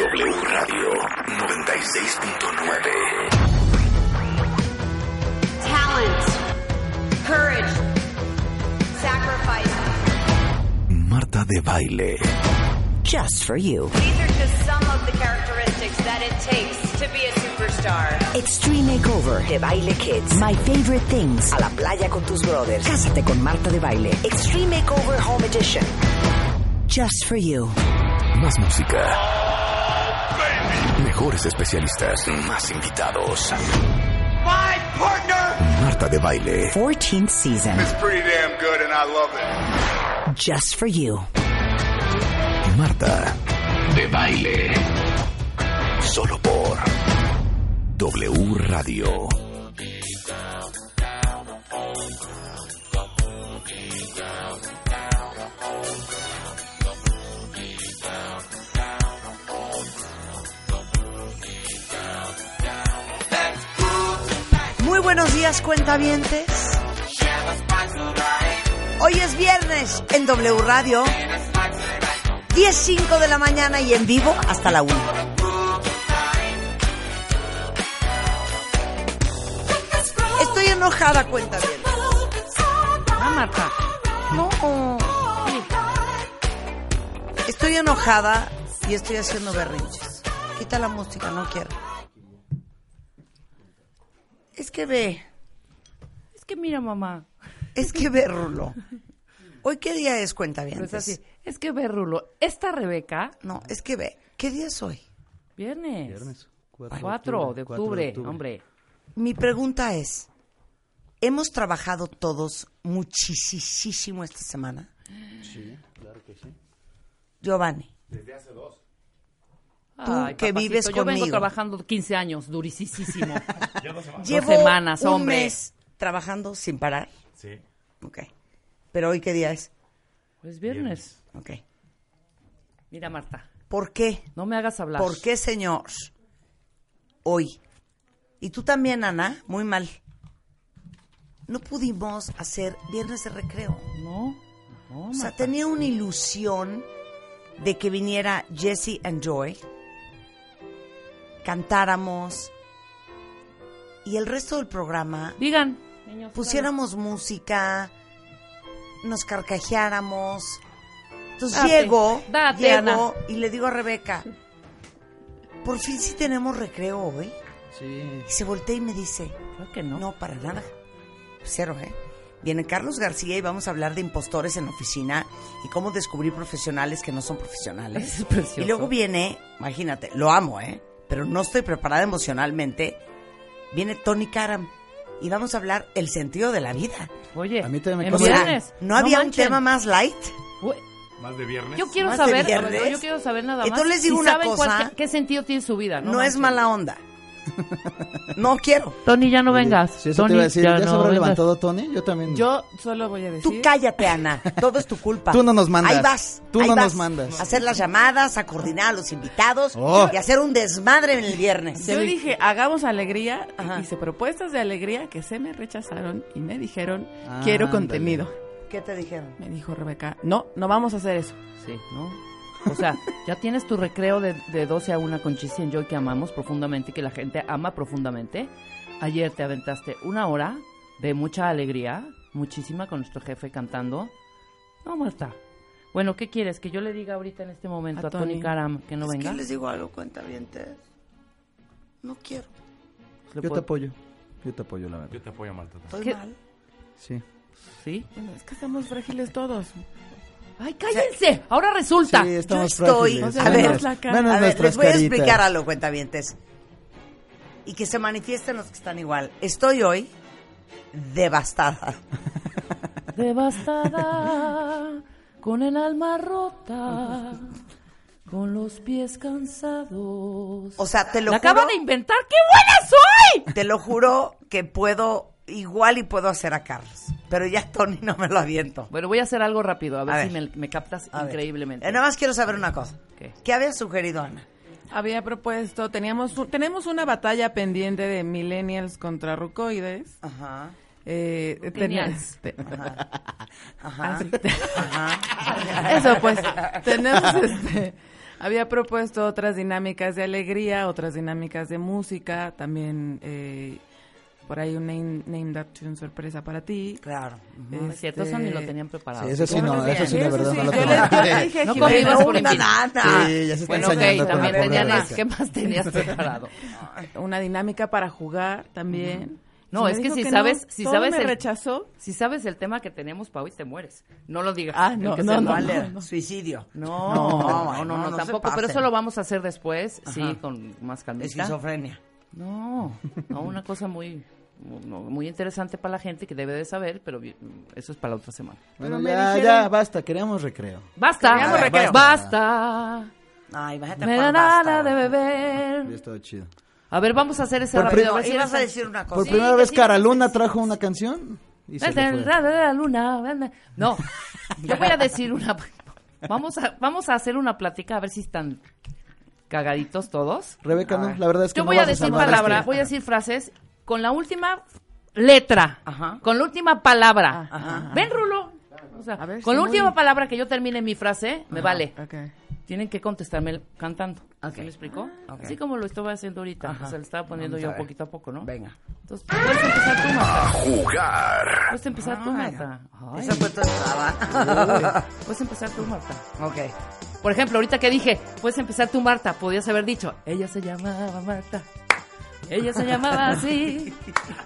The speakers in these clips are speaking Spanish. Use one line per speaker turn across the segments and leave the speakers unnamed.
W Radio 96.9.
talent, courage, sacrifice.
Marta de Baile.
just for you.
These are just some of the characteristics that it takes to be a superstar.
Extreme Makeover de Baile Kids. My Favorite Things. A la playa con tus brothers. Cásate con Marta de Baile. Extreme Makeover Home Edition. Just for you.
Más música. Mejores especialistas. Más invitados.
My partner
Marta de Baile.
14th season.
is pretty damn good and I love it.
Just for you.
Marta de Baile. Solo por W Radio.
Días, cuentavientes. Hoy es viernes en W Radio. 10.05 de la mañana y en vivo hasta la 1. Estoy enojada, cuentavientes.
Ah, Marta.
No. Estoy enojada y estoy haciendo berrinches. Quita la música, no quiero. Es que ve,
que mira, mamá.
es que ve, Rulo. Hoy qué día es, cuenta bien.
Pues así. Es que ve, Rulo. Esta Rebeca,
No, es que ve. ¿Qué día es hoy?
viernes.
Viernes,
4 de octubre, hombre.
Mi pregunta es, ¿hemos trabajado todos muchísimo esta semana?
Sí, claro que sí.
Giovanni,
Ay,
que
papacito,
vives
Yo vengo
conmigo.
trabajando 15 años, durisísimo.
llevo
semanas,
un
hombre.
mes trabajando sin parar.
Sí.
Ok. Pero hoy qué día es?
Pues viernes.
Ok.
Mira, Marta,
¿Por qué?
no me hagas hablar.
¿Por qué, señor? Hoy. Y tú también, Ana, muy mal. No pudimos hacer viernes de recreo.
No, no,
O sea,
Marta.
tenía una ilusión de que viniera Jesse and Joy, cantáramos y el resto del programa
Digan. Niños,
pusiéramos música, nos carcajeáramos. Entonces
Date,
llego,
date,
llego
Ana.
y le digo a Rebeca, por fin sí tenemos recreo hoy.
Sí.
Y se voltea y me dice,
Claro que no.
no, para nada. Cero, ¿eh? Viene Carlos García y vamos a hablar de impostores en oficina y cómo descubrir profesionales que no son profesionales.
Es.
Y luego viene, imagínate, lo amo, ¿eh? Pero no estoy preparada emocionalmente. Viene Tony Karam y vamos a hablar el sentido de la vida.
Oye,
A mí también me
en viernes.
¿no había un
manchen.
tema más light?
¿Más de viernes?
Yo quiero
¿Más de
saber, yo quiero saber nada más.
Entonces les digo
si
una
cuál-
cosa.
qué, qué sentido tiene su vida,
No,
¿no?
es mala onda. No quiero.
Tony, ya no vengas.
Si eso
Tony,
te iba a decir, ¿ya, se
no vengas.
levantado Tony? Yo también.
Yo solo voy a decir.
Tú cállate, Ana. Todo es tu culpa.
Tú no nos mandas.
Ahí vas.
Tú
ahí
no
vas.
nos mandas.
A hacer las llamadas, a coordinar a los invitados
Oh.
y hacer un desmadre en el viernes.
Yo dije, hagamos alegría.
Ajá.
Hice propuestas de alegría que se me rechazaron y me dijeron,
Ah,
quiero
ándale.
contenido.
¿Qué te dijeron?
Me dijo Rebeca, no, no vamos a hacer eso.
Sí, ¿no? O sea, ya tienes tu recreo de, de 12 a 1 con Chisi and Joy que amamos profundamente y que la gente ama profundamente. Ayer te aventaste una hora de mucha alegría, muchísima con nuestro jefe cantando. No, Marta. Bueno, ¿qué quieres? ¿Que yo le diga ahorita en este momento
A
a, Tony. Karam que no
es
venga?
que les digo algo, cuenta bien. No quiero.
Le
Yo te
puedo-
apoyo. Yo te apoyo, la verdad.
Yo te apoyo, Marta.
Estoy
¿Qué?
mal.
Sí.
¿Sí?
Bueno, es que estamos frágiles todos.
¡Ay, cállense! Ahora resulta.
Sí,
Yo estoy-
frágiles.
a ver,
la cara.
A ver, les voy a explicar algo, cuentavientes. Y que se manifiesten los que están igual. Estoy hoy devastada.
Devastada, con el alma rota, con los pies cansados.
O sea, te lo
¡Me
juro,
acaban de inventar! ¡Qué buena soy!
te lo juro que puedo, igual y puedo hacer a Carlos. Pero ya Tony no me lo aviento.
Bueno, voy a hacer algo rápido, a ver
A
si
ver.
me, me captas
A
increíblemente.
Eh, nada más quiero saber una cosa.
¿Qué?
¿Qué había sugerido Ana?
Había propuesto, teníamos un- tenemos una batalla pendiente de millennials contra rucoides.
Ajá.
Eh,
Millennials.
tenía- te-
Ajá.
así
Ajá.
Eso pues, tenemos este, Había propuesto otras dinámicas de alegría, otras dinámicas de música, también eh, por ahí un name, name that tune sorpresa para ti.
Claro.
No es cierto, eso ni lo tenían preparado.
Sí, eso sí no, eso sí,
Eso
verdad
sí,
no lo
No
Jimena,
convives por
nana.
Sí, ya se está
Bueno, ok,
ensañando con la
también
Rebeca.
¿qué más tenías preparado?
una dinámica para jugar también.
No,
me
es que si
no,
sabes- si
todo
sabes
me
el-
rechazó.
Si sabes el tema que tenemos, Pau, y te mueres. No lo digas.
Ah, no,
que
no, no,
vale.
no,
Suicidio.
No,
No,
no,
no,
no, no,
no
tampoco. Pero eso lo vamos a hacer después, sí,
Ajá.
con más calmita.
Esquizofrenia.
No, no, una cosa muy, no, muy interesante para la gente que debe de saber, pero eso es para la otra semana.
Bueno,
Pero
ya,
dijeron-
ya, basta, queríamos recreo.
¡Basta!
Queríamos recreo.
¡Basta!
Ay, imagínate
Me da gana de
Ya
beber.
estaba chido.
A ver, vamos a hacer ese
Por
rápido.
Pero
a
decir una cosa.
Por
Sí,
primera vez
sí,
Cara
sí,
Luna
sí.
trajo una canción y se
la luna. No, yo voy a decir una. Vamos a, vamos a hacer una plática a ver si están cagaditos todos.
Rebeca, no, la verdad es que
Yo
no
voy a decir
salvar
palabras,
este-
voy a decir frases con la última letra,
Ajá.
con la última palabra.
Ajá.
Ven, Rulo. O sea,
A ver,
con la última palabra que yo termine mi frase, me vale.
Ok.
Tienen que contestarme cantando.
Ok.
¿Sí me explicó?
Ok.
Así como lo estaba haciendo ahorita. O sea, le estaba poniendo
Vamos a
yo poquito a poco, ¿no?
Venga.
Entonces, puedes empezar tú, Marta.
Jugar.
Puedes empezar tú. Marta. Ay.
Esa fue tu entrada.
Puedes empezar tú, Marta.
ok.
Por ejemplo, ahorita que dije, puedes empezar tú, Marta, podías haber dicho, ella se llamaba Marta. Ella se llamaba así.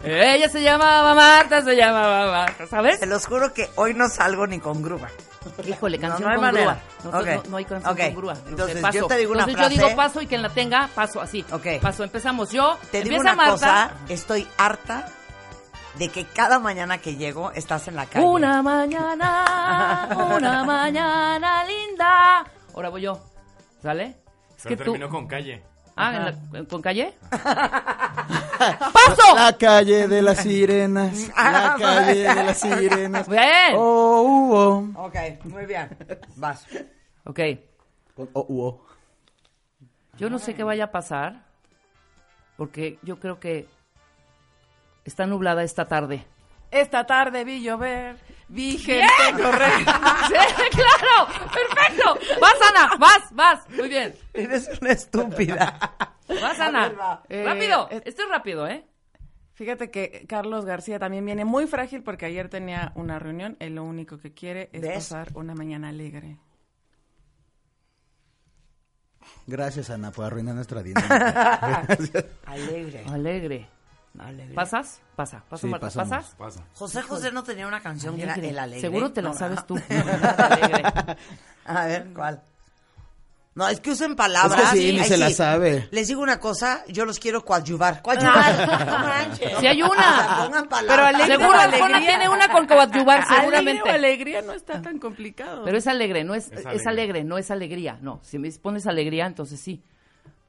Ella se llamaba Marta, se llamaba Marta, ¿sabes?
Te los juro que hoy no salgo ni con grúa.
Híjole, canción
no hay
con grúa. No, no hay canción con grúa.
Entonces,
paso.
yo te digo una
Entonces
frase.
yo digo paso y quien la tenga, paso así.
Ok.
Paso, empezamos. Yo,
Te digo una
Marta.
cosa, estoy harta de que cada mañana que llego estás en la calle.
Una mañana, una mañana linda. Ahora voy yo. ¿Sale? Es
Pero
que tú.
terminó con calle.
Ah, ¿en la- ¿con calle? ¡Paso!
La calle de las sirenas. La calle de las sirenas.
Bien.
Oh, uh, oh.
Ok, muy bien. Vas.
Ok.
Con Oh, uh, oh.
Yo no sé qué vaya a pasar. Porque yo creo que está nublada esta tarde.
Esta tarde vi llover, vi gente correr.
¡Sí, claro! ¡Perfecto! ¡Vas, Ana! ¡Vas, vas! Muy bien.
Eres una estúpida.
¡Vas,
A
Ana!
ver, va.
Eh,
¡Rápido!
eh,
Esto es rápido, ¿eh?
Fíjate que Carlos García también viene muy frágil porque ayer tenía una reunión. Él lo único que quiere es
¿Ves?
pasar una mañana alegre.
Gracias, Ana, por arruinar nuestra dinámica.
Alegre.
Alegre.
Alegre.
¿Pasas? Pasa. ¿Pasa,
Sí,
Marta?
pasamos.
¿Pasas?
Pasa.
José José no tenía una canción que era. El Alegre.
Seguro te la
No,
sabes
ah.
tú.
A ver, ¿cuál? No, es que usen palabras.
Es que sí, ni
Ay,
se la sabe.
Les digo una cosa, yo los quiero coadyuvar. Coadyuvar. No manches.
Si hay
O sea,
una.
pongan palabras.
Pero alegre
Seguro
alegría.
tiene una con coadyuvar,
Alegre o
seguramente.
alegría no está tan complicado.
Pero es alegre, no es, es,
alegre.
alegre. no es alegría. No, si me pones alegría, entonces sí.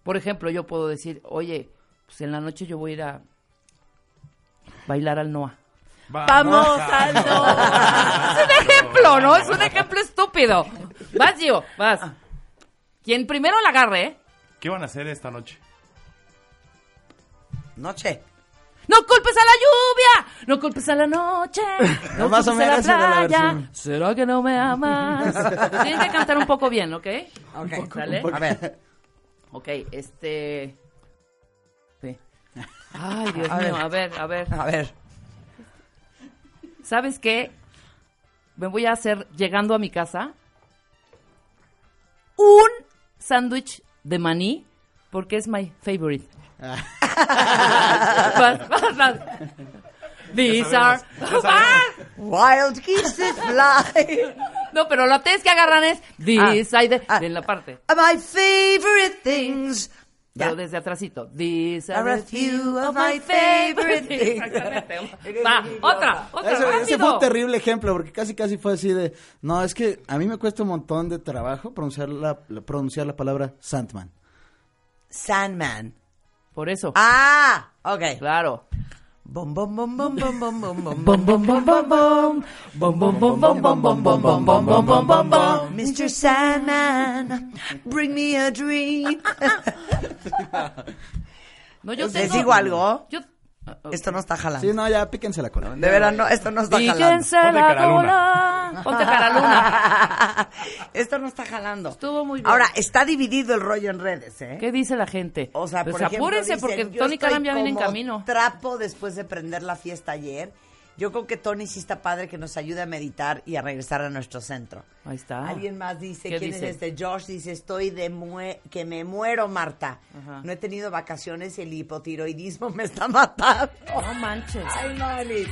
Por ejemplo, yo puedo decir, oye, pues en la noche yo voy a ir a bailar al Noah.
Vamos al
Es un ejemplo, ¿no? Es un ejemplo estúpido. Vas, Gio, vas. Quien primero la agarre, ¿eh?
¿Qué van a hacer esta noche?
Noche.
No culpes a la lluvia, no culpes a la noche, no
Más o
culpes a
la
la playa. ¿Será que no me amas? Tienes que cantar un poco bien, ¿ok?
Ok.
¿Sale?
A ver.
Ok, este... Ay, Dios
A
mío,
ver.
a ver, a ver.
A ver.
¿Sabes qué? Me voy a hacer, llegando a mi casa, un sándwich de maní, porque es my favorite. Vas. These are...
sabemos.
Wild geese fly.
No, pero lo tienes que agarrar es These are the-
ah.
en la parte.
My favorite things. Ya.
Pero desde atrásito. These
Are a few of my favorite things.
Exactamente. Va, otra, otra,
Ese, fue un terrible ejemplo, porque casi casi fue así de, no, es que a mí me cuesta un montón de trabajo pronunciar la, la- pronunciar la palabra Sandman.
Sandman.
Por eso.
Ah, ok.
Claro.
Bom, bom, bom, bom, bom, bom, bom, bom,
Bom, bom, bom, bom, bom. Bom, bom, bom, bom, bom, bom, bom, bom, bom, bom, bom, bom, bom.
Mr. Sandman, bring me a dream.
No, yo
¿Les
tengo-
digo algo?
Yo,
Esto no está jalando.
Sí, no, ya píquense la cola.
De veras, no, esto no está jalando.
Ponte
la
cara
cola. Ponte cara luna.
Esto no está jalando.
Estuvo muy bien.
Ahora, está dividido el rollo en redes, ¿eh?
¿Qué dice la gente?
O sea,
Pues
por ejemplo,
apúrense
dicen,
porque Tony Karam ya viene en camino.
trapo después de prender la fiesta ayer. Yo creo que Tony sí está padre que nos ayude a meditar y a regresar a nuestro centro.
Ahí está.
Alguien más dice,
¿Qué
¿quién
dice?
es este? Josh dice, estoy de mue que me muero, Marta.
Ajá.
No he tenido vacaciones y el hipotiroidismo me está matando.
No manches.
Ay, Mani.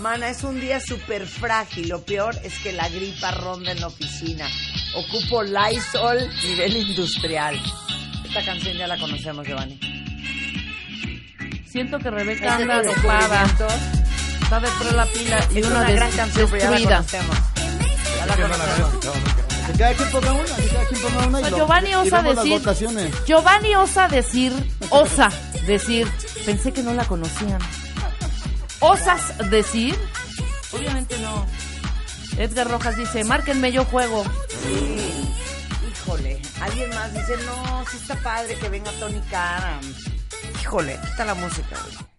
Mana, es un día súper frágil. Lo peor es que la gripa ronda en la oficina. Ocupo Lysol nivel industrial. Esta canción ya la conocemos, Giovanni.
Siento que Rebeca
Ese
anda dopada. Está dentro de la pila y
Es
una,
una gran canción, pero ya la
destruida.
conocemos. Ya la
Que no la había
conocemos.
escuchado nunca.
Que cada quien ponga una, que cada quien ponga una y,
O sea,
lo-
Giovanni osa decir. Giovanni osa decir. Osa decir. Pensé que no la conocían. ¿Osas decir? Obviamente no. Edgar Rojas dice: Márquenme, yo juego.
Sí. Híjole. Alguien más dice, no, sí está padre que venga Tony Karam. Híjole, quita la música, güey.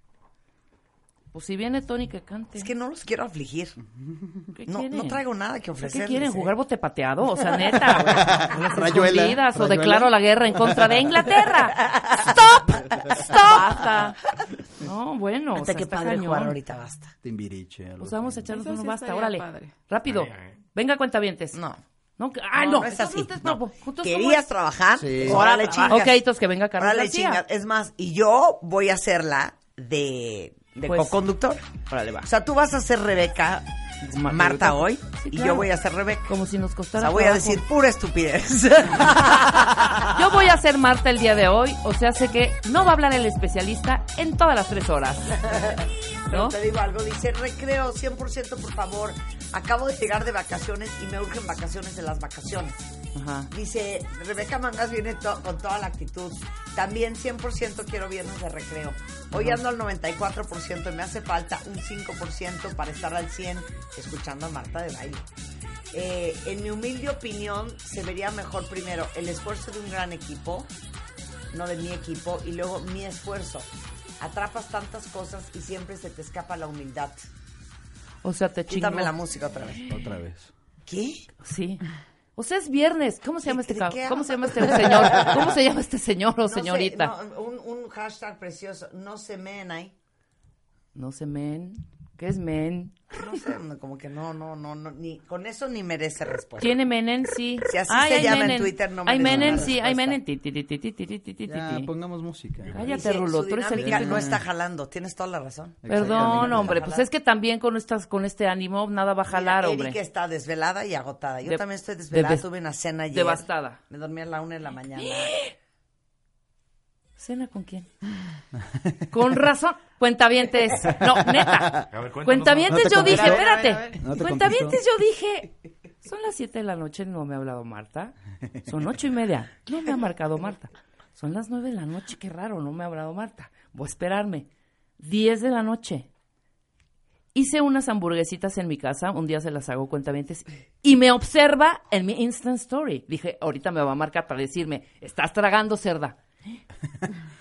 Pues si viene Tony que cante.
Es que no los quiero afligir.
¿Qué
No,
quieren?
no traigo nada que
O
ofrecer.
¿Qué quieren? ¿Jugar bote pateado? O sea, neta, las
Rayuela,
O declaro la guerra en contra de Inglaterra. ¡Stop! ¡Stop! Basta. No, bueno. o
Hasta
sea,
que padre
cañón.
jugar ahorita, basta.
Timbiriche.
Pues vamos a echarnos
Eso
uno
sí
basta, órale.
padre.
Rápido.
Ay, ay.
Venga, cuentavientes.
No.
No, que- ah,
No,
no.
no es así. No.
no, entonces,
¿Querías
¿cómo
trabajar?
Sí.
Órale, chingas.
Ok, entonces que venga Carlos
Órale, chingas. Es más, y yo voy a hacerla de, de
Pues-
co-conductor.
Órale, va.
O sea, tú vas a ser Rebeca,
Ma-
Marta hoy,
Sí,
y yo voy a ser Rebeca.
Como si nos
O
costara
sea, voy a decir pura estupidez.
Yo voy a ser Marta el día de hoy, o sea, sé que no va a hablar el especialista en todas las tres horas.
Pero
¿No?
te digo algo, dice recreo 100% por favor. Acabo de llegar de vacaciones y me urgen vacaciones de las vacaciones.
Ajá.
Dice Rebeca Mangas viene to- con toda la actitud. También 100% quiero viernes de recreo. Hoy ando al 94% y me hace falta un 5% para estar al 100 escuchando a Marta de baile. Eh, en mi humilde opinión, se vería mejor primero el esfuerzo de un gran equipo, no de mi equipo, y luego mi esfuerzo. Atrapas tantas cosas y siempre se te escapa la humildad.
O sea, te chingó.
Quítame la música otra vez.
Otra vez.
¿Qué?
Sí. O sea, es viernes. ¿Cómo se llama
¿De-
este cabrón? ¿Cómo se llama este señor? ¿Cómo se llama este señor o
No sé,
señorita?
no, un, un hashtag precioso. No se men ahí.
No sé, men. ¿Qué es men?
No sé, como que no, no, no, no, ni con eso ni merece respuesta.
¿Tiene menen? Sí.
Si así
Ay,
se
hay
llama en
menen.
Twitter, no
Hay
merece
menen,
una
sí. Hay menen. Ti, ti, ti, ti, ti, ti, ti, ti,
Ya, pongamos música.
Cállate, Rulo. Tú eres el que
no está jalando. Tienes toda la razón.
Perdón, hombre. Pues es que también con estas, con este ánimo nada va a jalar,
Mira,
hombre.
Erika está desvelada y agotada. Yo
De-
también estoy desvelada.
de-
Tuve una cena ayer.
devastada.
Me dormí a la una de la mañana.
¿Cena con quién? Con razón. Cuentavientes. No, neta.
A ver, cuéntanos
Cuentavientes yo
¿No te
dije, espérate.
A ver, a ver. ¿No te
Cuentavientes yo dije. Son las 7 de la noche, no me ha hablado Marta. Son ocho y media. No me ha marcado Marta. Son las 9 de la noche, qué raro, no me ha hablado Marta. Voy a esperarme. 10 de la noche. Hice unas hamburguesitas en mi casa, un día se las hago cuentavientes, y me observa en mi Instant Story. Dije, ahorita me va a marcar para decirme, estás tragando cerda.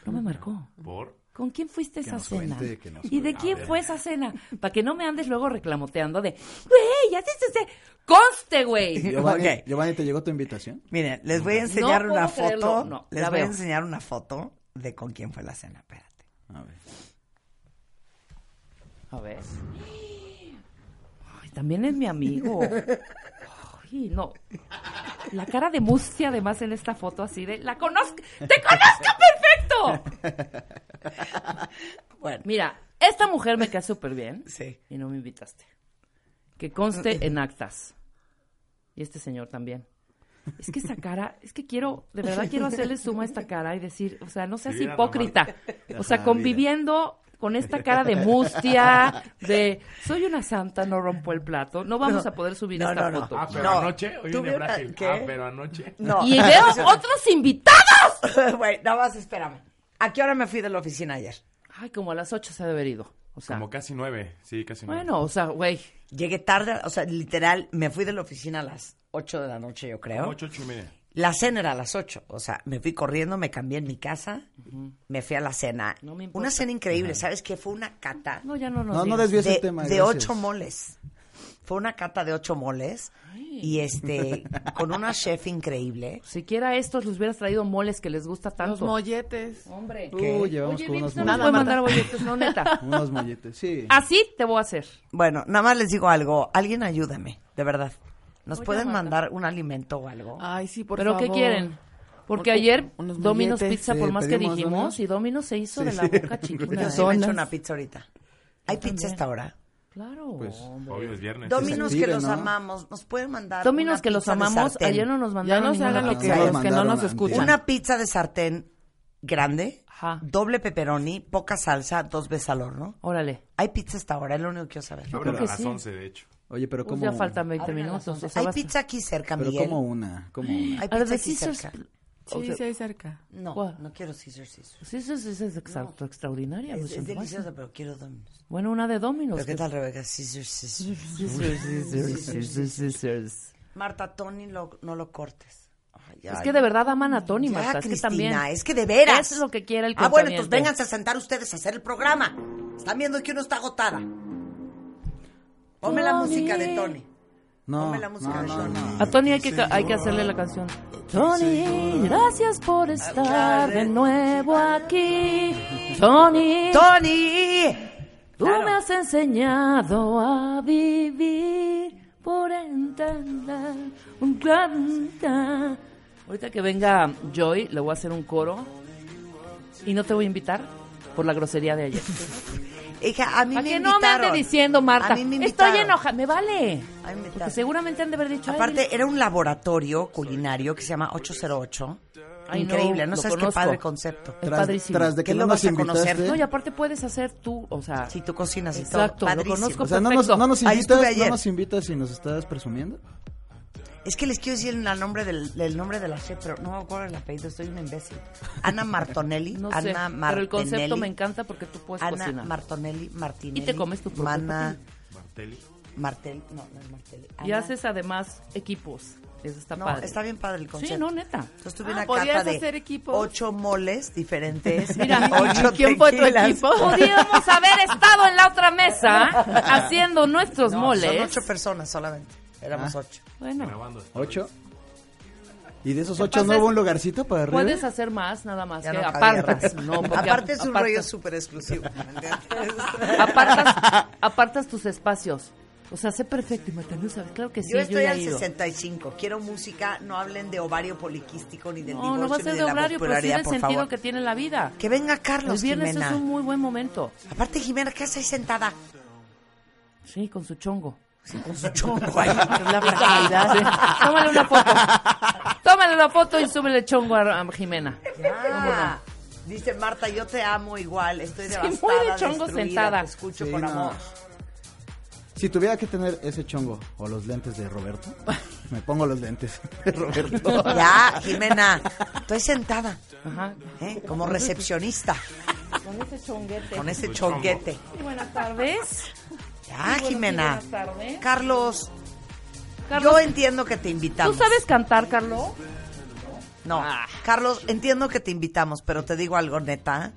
No me marcó.
¿Por?
¿Con quién fuiste esa
nos
cena?
cuente, que nos
¿Y de quién fue esa cena? Para que no me andes luego reclamoteando de, güey, ya te se ¡Conste, güey!
Giovanni,
Ok.
Giovanni, ¿te llegó tu invitación?
Miren, les voy a enseñar
No
una
creerlo,
foto.
no,
les voy a enseñar una foto de con quién fue la cena. Espérate.
A ver.
A ver. Ay, también es mi amigo. Ay, no. La cara de mustia, además, en esta foto así de, ¡la conozco! ¡Te conozco perfecto!
Bueno,
Mira, esta mujer me cae súper bien.
sí.
Y no me invitaste. Que conste en actas. Y este señor también. Es que esa cara, es que quiero, de verdad quiero hacerle suma a esta cara y decir, o sea, no seas
Sí,
hipócrita. O sea, conviviendo con esta cara de mustia, de soy una santa, no rompo el plato. No vamos a poder subir
No,
esta
no, no.
foto.
Ah, pero
No,
anoche, hoy viene.
¿qué?
Ah, pero anoche.
No.
Y veo otros invitados.
Güey, nada más espérame. ¿A qué hora me fui de la oficina ayer?
Ay, como a las ocho se ha de haber ido. O sea,
Como casi nueve. Sí, casi nueve.
bueno, o sea, güey.
Llegué tarde, o sea, literal, me fui de la oficina a las 8 de la noche, yo creo.
Como ocho, ocho y media.
La cena era a las 8. O sea, me fui corriendo, me cambié en mi casa, me fui a la cena.
No me importa.
una cena increíble. ¿Sabes qué? Fue una cata
No, ya no nos
No, no desvíes el tema.
de
gracias.
ocho moles. Fue una cata de ocho moles. Y este, con una chef increíble.
Siquiera estos les hubieras traído moles que les gusta tanto.
Los molletes.
Hombre.
Uy, llevamos
Oye,
con unos
no nos
Nada,
puede
Marta.
mandar bolletos, no, neta.
Unos molletes, sí.
Así te voy a hacer.
Bueno, nada más les digo algo. Alguien ayúdame, de verdad. ¿Nos
Oye,
pueden mandar un alimento o algo?
Ay, sí, por
¿Pero
favor.
qué quieren? Porque ayer
unos
Domino's
molletes.
Pizza,
Sí,
por más que dijimos, y Domino's se hizo
Sí,
de la
sí.
boca
Yo
chiquita.
sí me echo
donas.
una pizza ahorita. ¿Hay pizza a esta hora?
Claro.
Pues.
Obvio, es viernes.
Dominos que
active,
los
¿no?
amamos. ¿Nos pueden mandar
Dominos
una
que los
pizza de
amamos,
sartén?
ayer no nos
Ya
mandaron
no se
ninguna
hagan lo que,
pizza.
nos
los que no nos escuchan.
Una pizza de sartén grande,
Ajá.
doble pepperoni, poca salsa, dos veces al horno.
Órale.
¿Hay pizza a esta hora? Es lo único que quiero saber.
Abren
creo
a
que
las
sí.
11, de hecho.
Oye, pero
Pues
como...
ya faltan 20
Abren a las
minutos.
11.
o sea,
¿Hay
basta.
pizza aquí cerca,
Pero
Miguel?
como una, como una.
¿Hay pizza aquí
Caesars.
cerca?
o
Sí,
sea,
sí, hay cerca.
No,
¿Cuál?
no quiero Caesar Caesar.
Pues eso es, exacto, extraordinaria.
Es,
pues,
es deliciosa, pero quiero Domino's.
Bueno, una de Domino's.
¿Pero qué tal, Rebeca? Caesar Caesar.
Scissors, scissors, scissors, scissors.
Marta, Tony, lo- no lo cortes. Ay,
Es
ay.
que de verdad aman a Tony,
Ya,
Marta. Es que
Cristina,
también.
es que de veras.
Es lo que quiere el
Ah, bueno, entonces vénganse a sentar ustedes a hacer el programa. Están viendo que uno está agotada. Ponme la música de Tony.
No,
Ponme la música
no,
de
no,
Tony.
A Tony hay que, hay que hacerle la canción. Tony, gracias por estar de nuevo aquí. Tony,
¡Tony!
tú me has enseñado a vivir por entender un canta. Ahorita que venga Joy, le voy a hacer un coro. Y no te voy a invitar por la grosería de ayer.
Hija, a mí
Para
me
que no me
invitaron.
ande diciendo, Marta.
A mí me
Estoy
invitaron.
enojada. Me vale.
A mí me
Porque
invitaron.
seguramente han de haber dicho. "Ay,
Aparte, era un laboratorio culinario que se llama 808.
Ay, no,
Increíble, no,
lo
sabes
conozco.
qué padre concepto.
Es
Tras,
padrísimo.
tras de
¿Qué
que
lo
no nos
vas a conocer?
No, y aparte puedes hacer tú, o sea,
Si tú cocinas y
Exacto,
todo.
lo conozco
O sea, no nos, no nos invitas, no nos invitas y nos estás presumiendo.
Es que les quiero decir el nombre del, el nombre de la chef, pero no me acuerdo el apellido, soy un imbécil. Ana Martonelli.
no
Ana
sé,
Martinelli.
pero el concepto me encanta porque tú puedes
Ana
cocinar.
Martonelli Martinelli.
Y te comes tu propio
Mana
Martelli.
Martel, no, no es Martelli.
Y
Ana-
haces además equipos. Eso está
No,
padre.
está bien padre el concepto.
Sí, no, neta.
Entonces tuve
Ah,
una
¿podrías
cata de
hacer equipos?
ocho moles diferentes.
Mira,
ocho
¿quién fue tu equipo?
Podríamos haber estado en la otra mesa haciendo nuestros
No,
moles.
Son ocho personas solamente. Éramos
Ah.
ocho.
Bueno.
¿Ocho? ¿Y de esos ocho no hubo un lugarcito para arriba?
puedes hacer más, nada más que
no
apartas. No,
Aparte es un
apartas-
rollo súper exclusivo. ¿me entiendes?
apartas, apartas tus espacios. O sea, sé perfecto y Marta, no sabes. Claro que sí,
yo estoy
ya
al
he ido.
65. Quiero música. No hablen de ovario poliquístico ni del
No,
divorcio
no va a ser
de
horario, pero sí del sentido
favor.
que tiene la vida.
Que venga
El
Carlos
viernes
Jimena.
es un muy buen momento.
Aparte, Jimena, ¿qué haces ahí sentada?
Sí, con su chongo.
Con su chongo ahí.
La fragilidad. Sí. Tómale una foto. Tómale una foto y súbele chongo a, a Jimena.
Dice Marta, yo te amo igual. Estoy
Sí,
devastada,
muy de chongo
destruida,
sentada.
Te escucho
Sí,
con
no.
amor.
Si tuviera que tener ese chongo o los lentes de Roberto, me pongo los lentes de Roberto.
Ya, Jimena, estoy sentada,
Ajá.
¿eh? Como recepcionista,
Con ese chonguete.
con ese chonguete.
Muy buenas tardes.
Ya,
buenos
Jimena.
buenas tardes.
Carlos,
Carlos,
yo entiendo que te
¿tú
invitamos.
sabes cantar, Carlos?
No,
Ah.
Carlos, entiendo que te invitamos, pero te digo algo, neta.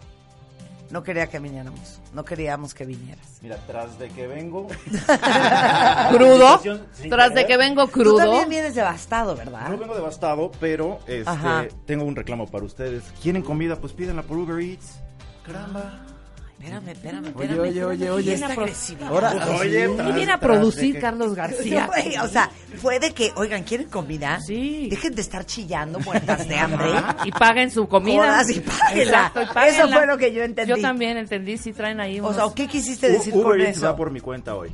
No quería que viniéramos. No queríamos que vinieras.
Mira, tras de que vengo.
¿Crudo? Tras de que vengo
Tú
crudo.
también vienes devastado, ¿verdad?
No vengo devastado, pero este, tengo un reclamo para ustedes. ¿Quieren comida? Pues pídanla por Uber Eats. Caramba.
Espérame, espérame,
Oye,
espérame.
oye, oye, oye.
Esta agresividad.
Ahora,
Oye,
viene a producir
que-
Carlos García.
Güey, o sea, fue de que, oigan, ¿quieren comida?
Sí.
Dejen de estar chillando muertas de hambre.
Y paguen su comida.
Jodas y páguenla.
Exacto, y páguenla.
Eso fue lo que yo entendí.
Yo también entendí, si traen ahí
O
unos...
sea, ¿qué quisiste
U-
decir
Uber
con
Eats
eso?
va por mi cuenta hoy.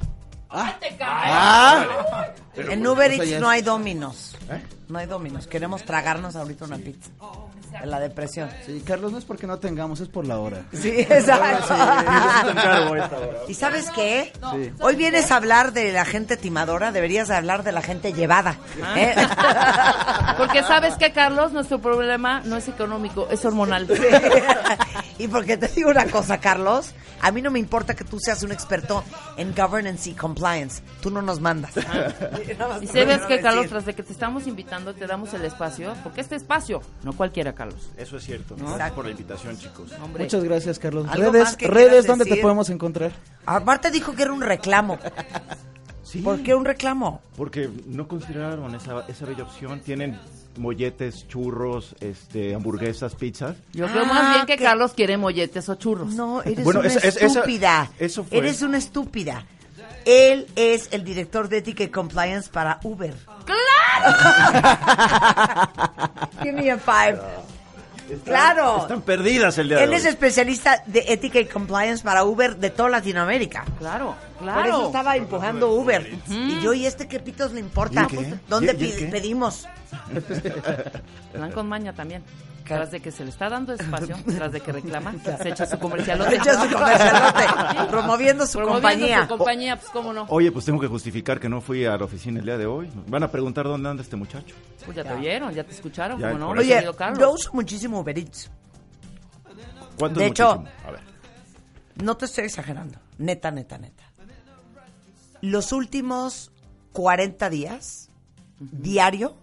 Ah,
En Uber Eats no hay dominos.
¿Eh?
No hay dominos. Queremos tragarnos ahorita una pizza. De la depresión.
sí, Carlos, no es porque no tengamos, es por la hora.
Sí, exacto. ¿Y sabes qué?
Sí.
Hoy vienes a hablar de la gente timadora, deberías de hablar de la gente llevada. ¿eh?
Porque sabes que, Carlos, nuestro problema no es económico, es hormonal.
Y porque te digo una cosa, Carlos, a mí no me importa que tú seas un experto en governance y compliance. Tú no nos mandas.
Y sabes que, Carlos, tras de que te estamos invitando, te damos el espacio, porque este espacio, no cualquiera, Carlos.
Eso es cierto.
¿No?
Gracias por la invitación, chicos.
Hombre.
Muchas gracias, Carlos.
¿Algo
Redes, redes ¿dónde te podemos encontrar?
Aparte dijo que era un reclamo.
Sí.
¿Por qué un reclamo?
Porque no consideraron esa, esa bella opción. Tienen molletes, churros, este, hamburguesas, pizzas.
Yo creo
Ah,
más bien que,
que-
Carlos quiere molletes o churros.
No, eres
Bueno,
una
esa- esa-
estúpida.
eso fue.
Eres una estúpida. Él es el director de ética y compliance para Uber. ¡Claro! Give me a five. claro.
Están perdidas el día de
Él
hoy.
es especialista de ética y compliance para Uber de toda Latinoamérica.
Claro, claro.
Por eso estaba empujando Uber. Y yo, ¿y este qué pitos le importa?
¿Y qué?
¿Dónde
¿Y- y
pi-
qué?
pedimos?
Plan con maña también. Tras de que se le está dando espacio, tras de que reclama, se echa su comercial.
Se echa su comercialote, promoviendo su compañía.
su compañía, pues cómo no.
Oye, pues tengo que justificar que no fui a la oficina el día de hoy. Van a preguntar dónde anda este muchacho.
Pues ya te oyeron, ya te escucharon,
Ya,
¿cómo no?
Oye, yo uso muchísimo Uber Eats.
¿Cuánto
De
es
hecho-
muchísimo? A ver.
No te estoy exagerando. Neta, neta, neta. Los últimos 40 días, diario,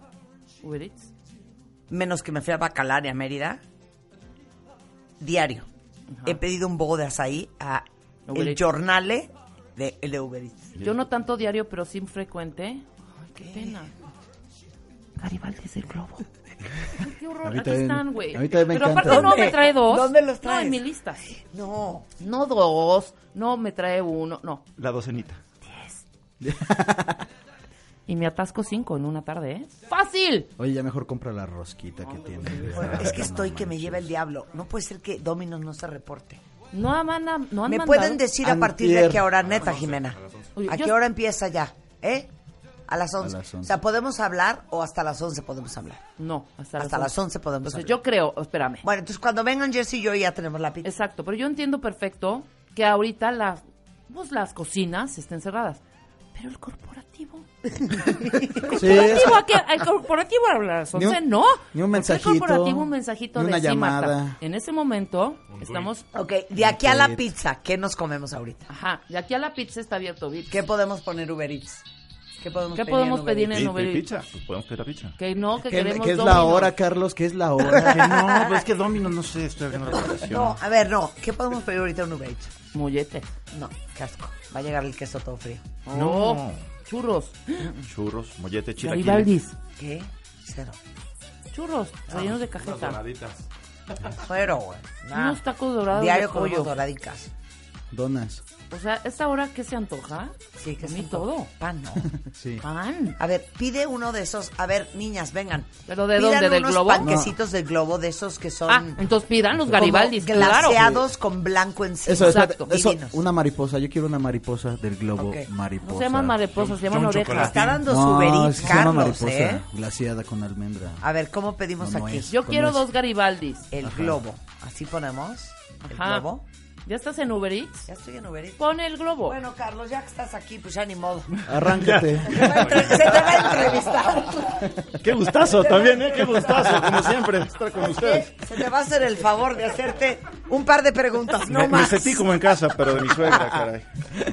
Uber Eats.
Menos que me fui a Bacalar y a Mérida, diario. He pedido un bogo de azaí a
Uber
el jornale de, el de Uber Eats.
Yo no tanto diario, pero sí frecuente. Ay, qué pena. Garibaldi es el globo. Ay, qué horror.
A mí
Aquí están, güey. Pero
encanta.
aparte no me trae dos.
¿Dónde los
No,
traes?
en mi lista.
No.
No dos, no me trae uno, no.
La docenita.
Y me atasco cinco en una tarde, ¿eh? ¡Fácil!
Oye, ya mejor compra la rosquita que tiene.
Es que estoy que me lleva el diablo. No puede ser que Dominos no se reporte.
No, han, no han
¿Me
mandado-
pueden decir a partir de qué hora, neta, Jimena? ¿A qué hora empieza ya? ¿Eh? A las 11.
las 11.
O sea, ¿podemos hablar o hasta las 11 podemos hablar?
No, hasta,
Hasta las 11 podemos
Entonces
hablar.
yo creo, espérame.
Bueno, entonces cuando vengan Jess y yo ya tenemos la pizza.
Exacto, pero yo entiendo perfecto que ahorita las, pues, las cocinas estén cerradas. Pero el corporativo.
Sí,
¿El corporativo, ¿a qué? ¿El corporativo a las
Ni un-
11? no.
ni un
¿Por qué
mensajito,
El corporativo, un mensajito
ni
de
una
sí, Marta.
llamada.
En ese momento estamos.
Ok, de aquí a la pizza, ¿qué nos comemos ahorita?
Ajá, de aquí a la pizza está abierto Vips.
¿Qué podemos poner Uber Eats? ¿Qué podemos
¿Qué
pedir
podemos pedir en
¿Y-
Uber Eats?
pizza? Pues podemos pedir la pizza.
Que no, que
¿Qué,
queremos
qué es la hora, Carlos? ¿Qué es la
Que
hora?
no, pues es que Domino, no sé, estoy abriendo la aplicación.
No, a ver, no. ¿Qué podemos pedir ahorita en Uber Eats?
Mollete.
No, qué asco. Va a llegar el queso todo frío.
No.
No.
Churros.
Churros, mollete, chilaquiles.
Garibaldis.
¿Qué? Cero.
Churros, rellenos de cajeta.
Cero, güey. Nah.
Unos tacos dorados
Diario
de
doradicas.
Donas.
O sea, ¿esta hora qué se antoja?
Sí, que
A mí
es
todo.
Pan, no.
Sí.
Pan.
A ver, pide uno de esos. A ver, niñas, vengan.
¿Pero de
Pidan
dónde? ¿Del
unos
globo?
panquecitos del globo, de esos que son
Ah, entonces pidan los Garibaldis, claro.
glaseados con blanco encima.
Eso,
Exacto.
eso, una mariposa. Yo quiero una mariposa del globo mariposa.
No se llaman mariposas, se llaman orejas.
Está dando
No,
su Eats,
es que
Carlos,
mariposa
¿eh?
glaseada con almendra.
A ver, ¿cómo pedimos
No, no
aquí?
es.
Yo quiero dos Garibaldis.
El globo. Así ponemos. El
Ajá.
globo.
¿Ya estás en Uber Eats?
Ya estoy en Uber Eats.
Pon el globo.
Bueno, Carlos, ya que estás aquí, pues ya ni modo.
Arráncate.
Se te va a entre- se te va a entrevistar.
Qué gustazo también, ¿eh? Qué gustazo, como siempre, estar con ustedes.
Se te va a hacer el favor de hacerte un par de preguntas, no
me, me
más.
sentí como en casa, pero de mi suegra, caray.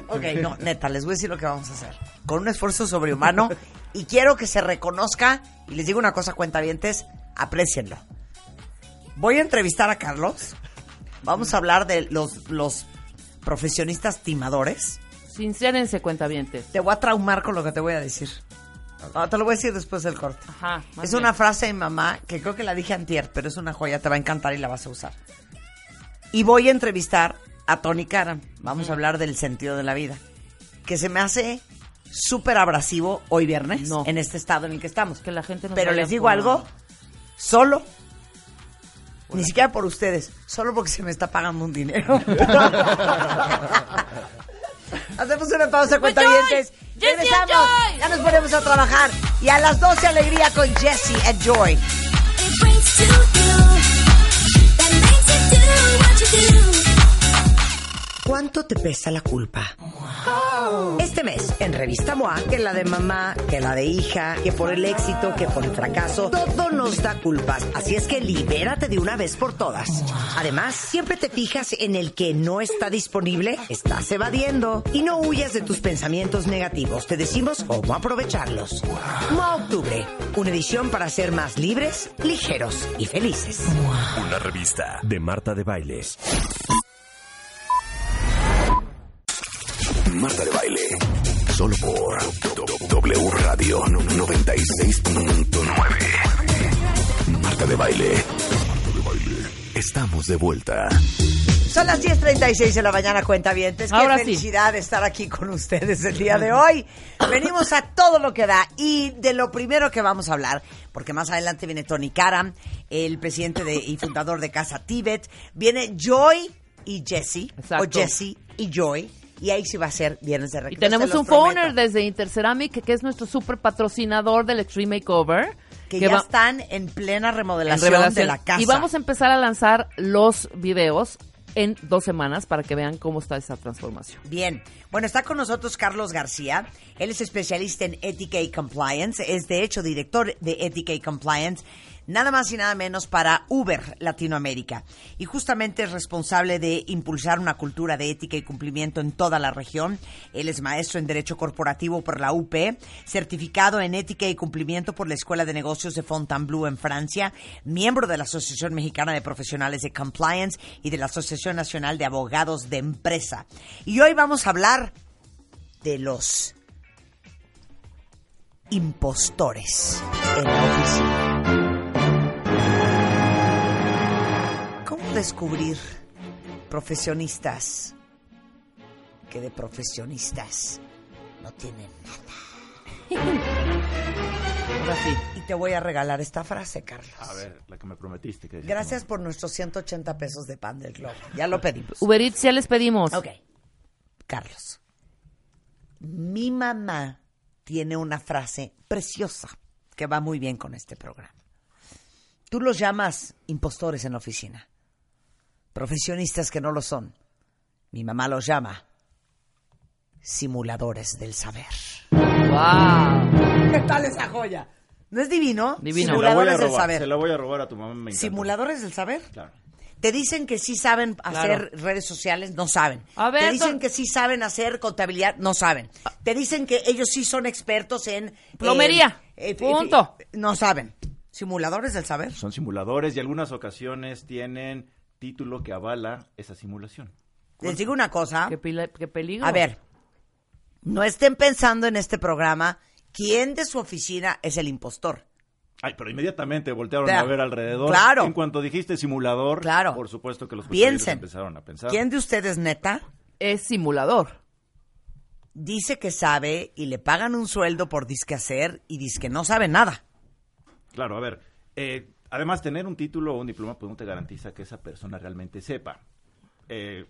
Ok, no, neta, les voy a decir lo que vamos a hacer. Con un esfuerzo sobrehumano y quiero que se reconozca, y les digo una cosa, cuentavientes, aprecienlo. Voy a entrevistar a Carlos. Vamos a hablar de los, los profesionistas timadores.
Sincérense, cuentavientes.
Te voy a traumar con lo que te voy a decir. No, te lo voy a decir después del corte.
Ajá.
Es
bien.
una frase de mamá que creo que la dije antier, pero es una joya, te va a encantar y la vas a usar. Y voy a entrevistar a Tony Karam. Vamos a hablar del sentido de la vida. Que se me hace súper abrasivo hoy viernes
No.
en este estado en el que estamos.
Que la gente nos
Pero les digo algo, solo, ni siquiera por ustedes, solo porque se me está pagando un dinero. Hacemos una pausa,
Pues,
Regresamos,
and Joy.
ya nos ponemos a trabajar. Y a las 12 alegría con Jesse and Joy. ¿Cuánto te pesa la culpa?
Este mes, en Revista MOA, que la de mamá, que la de hija, que por el éxito, que por el fracaso, todo nos da culpas. Así es que libérate de una vez por todas. Además, siempre te fijas en el que no está disponible, estás evadiendo. Y no huyas de tus pensamientos negativos. Te decimos cómo aprovecharlos. MOA Octubre, una edición para ser más libres, ligeros y felices.
Una revista de Marta de Baile. Marta de Baile. Solo por W Radio 96.9. Marta de Baile. Estamos de vuelta.
Son las 10.36 de la mañana, cuenta bien. Qué
Ahora sí.
felicidad estar aquí con ustedes el día de hoy. Venimos a todo lo que da y de lo primero que vamos a hablar, porque más adelante viene Tony Karam, el presidente de, y fundador de Casa Tibet. Viene Joy y Jesse, o. Jesse y Joy. Y ahí sí va a ser Viernes de
Y
Recreo.
tenemos
se los
un phoner desde Interceramic, que es nuestro super patrocinador del Extreme Makeover.
Que, ya están en plena
en
remodelación,
revelación.
de la casa.
Y vamos a empezar a lanzar los videos en dos semanas para que vean cómo está esa transformación.
Bien. Bueno, está con nosotros Carlos García. Él es especialista en ética y compliance. Es, de hecho, director de ética y compliance. Nada más y nada menos para Uber Latinoamérica. Y justamente es responsable de impulsar una cultura de ética y cumplimiento en toda la región. Él es maestro en Derecho Corporativo por la UP, certificado en ética y cumplimiento por la Escuela de Negocios de Fontainebleau en Francia, miembro de la Asociación Mexicana de Profesionales de Compliance y de la Asociación Nacional de Abogados de Empresa. Y hoy vamos a hablar de los impostores en. Descubrir profesionistas que de profesionistas no tienen nada?
Ahora sí.
Y te voy a regalar esta frase, Carlos.
A ver, la que me prometiste. Que
Gracias por nuestros 180 pesos de pan del globo. Ya lo pedimos.
Uber Eats ya les pedimos.
Ok. Carlos. Mi mamá tiene una frase preciosa que va muy bien con este programa. Tú los llamas impostores en la oficina. Profesionistas que no lo son. Mi mamá los llama simuladores del saber.
¡Wow!
¿Qué tal esa joya? ¿No es divino?
Divino.
Simuladores del saber.
se la voy a robar a tu mamá. Me.
¿Simuladores del saber?
Claro.
Te dicen que sí saben hacer
Claro.
redes sociales, no saben.
A ver,
Te dicen que sí saben hacer contabilidad, no saben. Te dicen que ellos sí son expertos en...
Plomería.
eh, eh,
Punto.
eh, no saben. Simuladores del saber.
Son simuladores y algunas ocasiones tienen título que avala esa simulación.
Les digo una cosa.
Qué, peligro.
A ver, no estén pensando en este programa quién de su oficina es el impostor.
Ay, pero inmediatamente voltearon a ver alrededor.
claro.
En cuanto dijiste simulador,
Claro.
por supuesto que los
Piensen.
empezaron a pensar.
¿Quién de ustedes, neta,
Es simulador.
dice que sabe y le pagan un sueldo por disque hacer y disque no sabe nada?
Claro, a ver. eh, además, tener un título o un diploma pues no te garantiza que esa persona realmente sepa. Eh,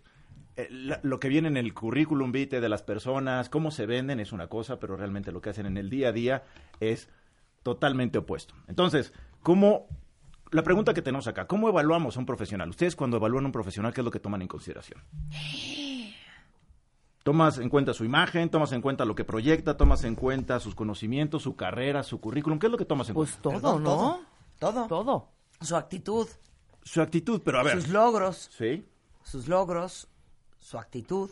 eh, la- lo que viene en el currículum vitae de las personas, cómo se venden es una cosa, pero realmente lo que hacen en el día a día es totalmente opuesto. Entonces, ¿cómo... La pregunta que tenemos acá, ¿cómo evaluamos a un profesional? Ustedes cuando evalúan a un profesional, ¿qué es lo que toman en consideración? Tomas en cuenta su imagen, tomas en cuenta lo que proyecta, tomas en cuenta sus conocimientos, su carrera, su currículum. ¿Qué es lo que tomas en
Pues
cuenta?
todo,
Perdón,
¿no?
Todo.
Todo.
Su actitud,
Su actitud, pero a ver.
sus logros,
Sí.
sus logros, su actitud,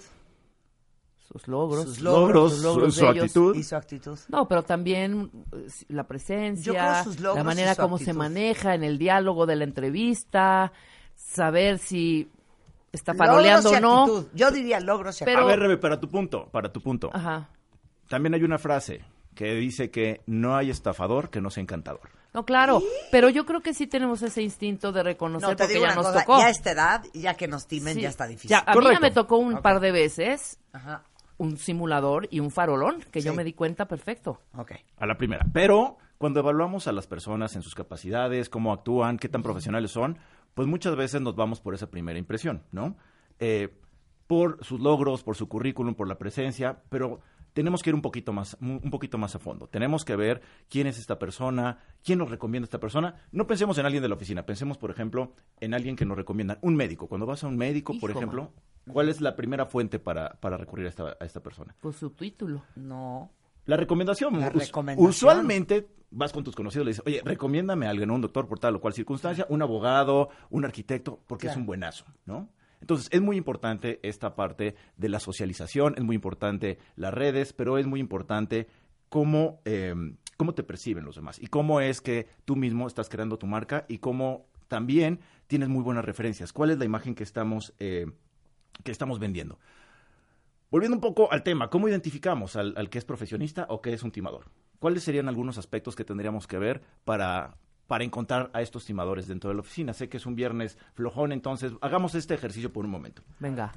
Sus logros.
sus
Logros,
logros,
sus logros
su actitud.
y su actitud.
No, pero también eh, la
Yo creo
presencia,
sus logros
la
y
manera
su
como se maneja en el diálogo de la entrevista, saber si está faroleando o no.
actitud. Yo diría logros y
Pero-
A ver, Rebe, para tu punto, para tu punto.
Ajá.
También hay una frase que dice que no hay estafador que no sea encantador.
No, claro, pero yo creo que sí tenemos ese instinto de reconocer
No, te
porque
digo
ya
una
nos
cosa,
tocó.
ya a esta edad, ya que nos timen,
Sí.
ya está difícil.
Ya, a mí ya
Correcto.
me tocó un par de veces
Ajá,
un simulador y un farolón, que yo me di cuenta perfecto.
ok.
A la primera. Pero cuando evaluamos a las personas en sus capacidades, cómo actúan, qué tan profesionales son, pues muchas veces nos vamos por esa primera impresión, ¿no? Eh, por sus logros, por su currículum, por la presencia, pero tenemos que ir un poquito más, un poquito más a fondo. Tenemos que ver quién es esta persona, quién nos recomienda esta persona. No pensemos en alguien de la oficina, pensemos, por ejemplo, en alguien que nos recomienda, un médico. Cuando vas a un médico, por ejemplo, ¿Cuál es la primera fuente para, para recurrir a esta, a esta persona?
Pues su título.
No.
La recomendación.
La recomendación.
Usualmente vas con tus conocidos y le dices, oye, recomiéndame a alguien, un doctor por tal o cual circunstancia, un abogado, un arquitecto, porque es un buenazo, ¿no? Entonces, es muy importante esta parte de la socialización, es muy importante las redes, pero es muy importante cómo, eh, cómo te perciben los demás y cómo es que tú mismo estás creando tu marca y cómo también tienes muy buenas referencias. ¿Cuál es la imagen que estamos, eh, que estamos vendiendo? Volviendo un poco al tema, ¿cómo identificamos al, al que es profesionista o que es un timador? ¿Cuáles serían algunos aspectos que tendríamos que ver para, para encontrar a estos timadores dentro de la oficina? Sé que es un viernes flojón, entonces hagamos este ejercicio por un momento.
Venga.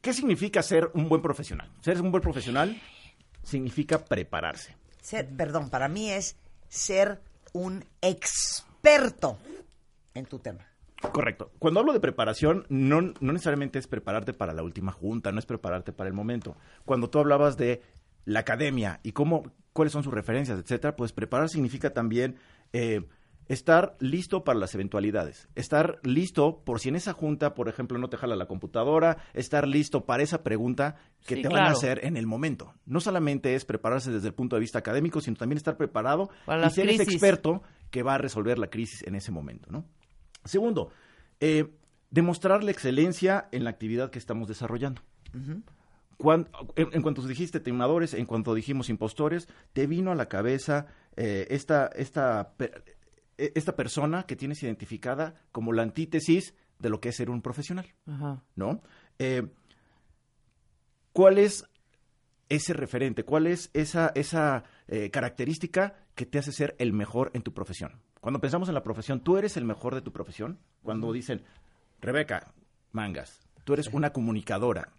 ¿Qué significa ser un buen profesional? Ser un buen profesional significa prepararse.
Ser- perdón, para mí es ser un experto en tu tema.
Correcto. Cuando hablo de preparación, no, no necesariamente es prepararte para la última junta, no es prepararte para el momento. Cuando tú hablabas de la academia y cómo, cuáles son sus referencias, etcétera, pues preparar significa también eh, estar listo para las eventualidades, estar listo por si en esa junta, por ejemplo, no te jala la computadora, estar listo para esa pregunta que
Sí,
te van a hacer en el momento. No solamente es prepararse desde el punto de vista académico, sino también estar preparado
Para
y ser ese experto que va a resolver la crisis en ese momento, ¿no? Segundo, eh, demostrar la excelencia en la actividad que estamos desarrollando. Cuan- en, en cuanto dijiste timadores, en cuanto dijimos impostores, te vino a la cabeza eh, esta, esta, eh, esta persona que tienes identificada como la antítesis de lo que es ser un profesional,
Ajá.
¿no? Eh, ¿Cuál es ese referente? ¿Cuál es esa, esa eh, característica que te hace ser el mejor en tu profesión? Cuando pensamos en la profesión, ¿tú eres el mejor de tu profesión? Cuando dicen, Rebeca Mangas, tú eres una comunicadora.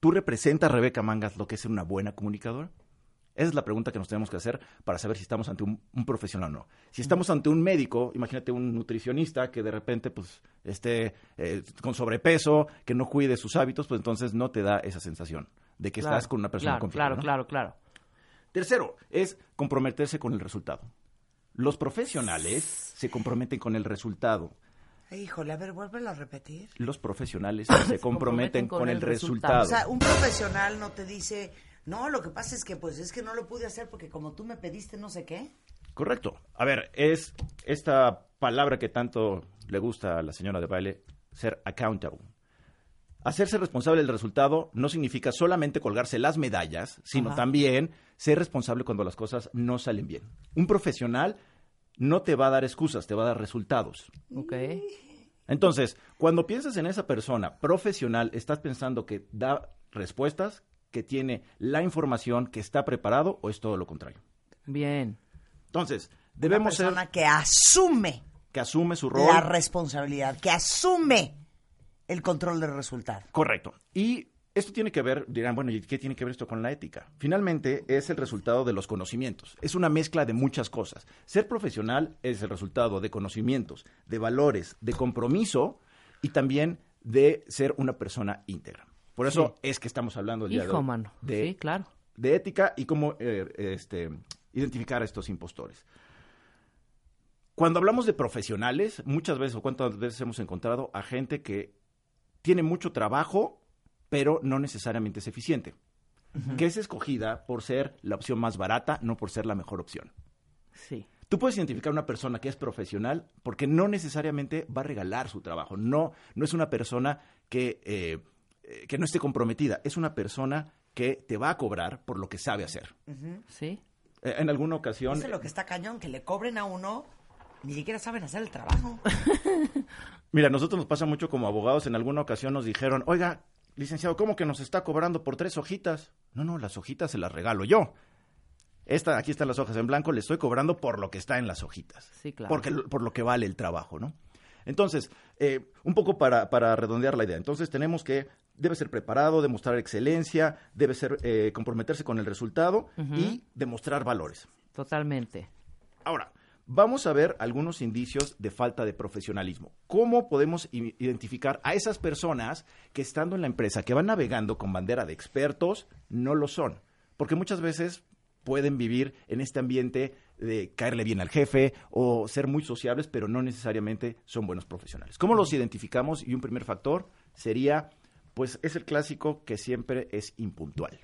¿Tú representas, Rebeca Mangas, lo que es ser una buena comunicadora? Esa es la pregunta que nos tenemos que hacer para saber si estamos ante un, un profesional o no. Si estamos ante un médico, imagínate un nutricionista que de repente pues esté eh, con sobrepeso, que no cuide sus hábitos, pues entonces no te da esa sensación de que
Claro,
estás con una persona
claro,
confiable.
Claro,
¿no?
claro, claro.
Tercero, es comprometerse con el resultado. Los profesionales se comprometen con el resultado.
Híjole, a ver, vuélvelo a repetir.
Los profesionales se comprometen con, el resultado.
O sea, un profesional no te dice, no, lo que pasa es que pues es que no lo pude hacer porque como tú me pediste no sé qué.
Correcto. A ver, es esta palabra que tanto le gusta a la señora de baile, ser accountable. Hacerse responsable del resultado no significa solamente colgarse las medallas, sino
Ajá.
también ser responsable cuando las cosas no salen bien. Un profesional no te va a dar excusas, te va a dar resultados.
Ok.
Entonces, cuando piensas en esa persona profesional, estás pensando que da respuestas, que tiene la información, que está preparado o es todo lo contrario.
Bien.
Entonces, debemos
Una persona
ser
que asume
que asume su rol.
la responsabilidad, que asume el control del resultado.
Correcto. Y esto tiene que ver, dirán, bueno, ¿y qué tiene que ver esto con la ética? Finalmente, es el resultado de los conocimientos. Es una mezcla de muchas cosas. Ser profesional es el resultado de conocimientos, de valores, de compromiso y también de ser una persona íntegra. Por eso es que estamos hablando el día de hoy
mano.
de,
Sí, claro.
de ética y cómo eh, este, identificar a estos impostores. Cuando hablamos de profesionales, muchas veces o cuántas veces hemos encontrado a gente que tiene mucho trabajo, pero no necesariamente es eficiente. Que es escogida por ser la opción más barata, no por ser la mejor opción.
Sí.
Tú puedes identificar a una persona que es profesional porque no necesariamente va a regalar su trabajo. No, no es una persona que, eh, que no esté comprometida. Es una persona que te va a cobrar por lo que sabe hacer.
Sí.
Eh, en alguna ocasión...
Eso es lo que está cañón, que le cobren a uno, ni siquiera saben hacer el trabajo.
Mira, a nosotros nos pasa mucho como abogados. En alguna ocasión nos dijeron, oiga, licenciado, ¿cómo que nos está cobrando por tres hojitas? No, no, las hojitas se las regalo yo. Esta, aquí están las hojas en blanco, le estoy cobrando por lo que está en las hojitas.
Sí, claro.
Porque, por lo que vale el trabajo, ¿no? Entonces, eh, un poco para, para redondear la idea. Entonces, tenemos que, debe ser preparado, demostrar excelencia, debe ser, eh, comprometerse con el resultado y demostrar valores.
Totalmente.
Ahora, vamos a ver algunos indicios de falta de profesionalismo. ¿Cómo podemos identificar a esas personas que estando en la empresa, que van navegando con bandera de expertos, no lo son? Porque muchas veces pueden vivir en este ambiente de caerle bien al jefe o ser muy sociables, pero no necesariamente son buenos profesionales. ¿Cómo los identificamos? Y un primer factor, sería, pues es el clásico que siempre es impuntual.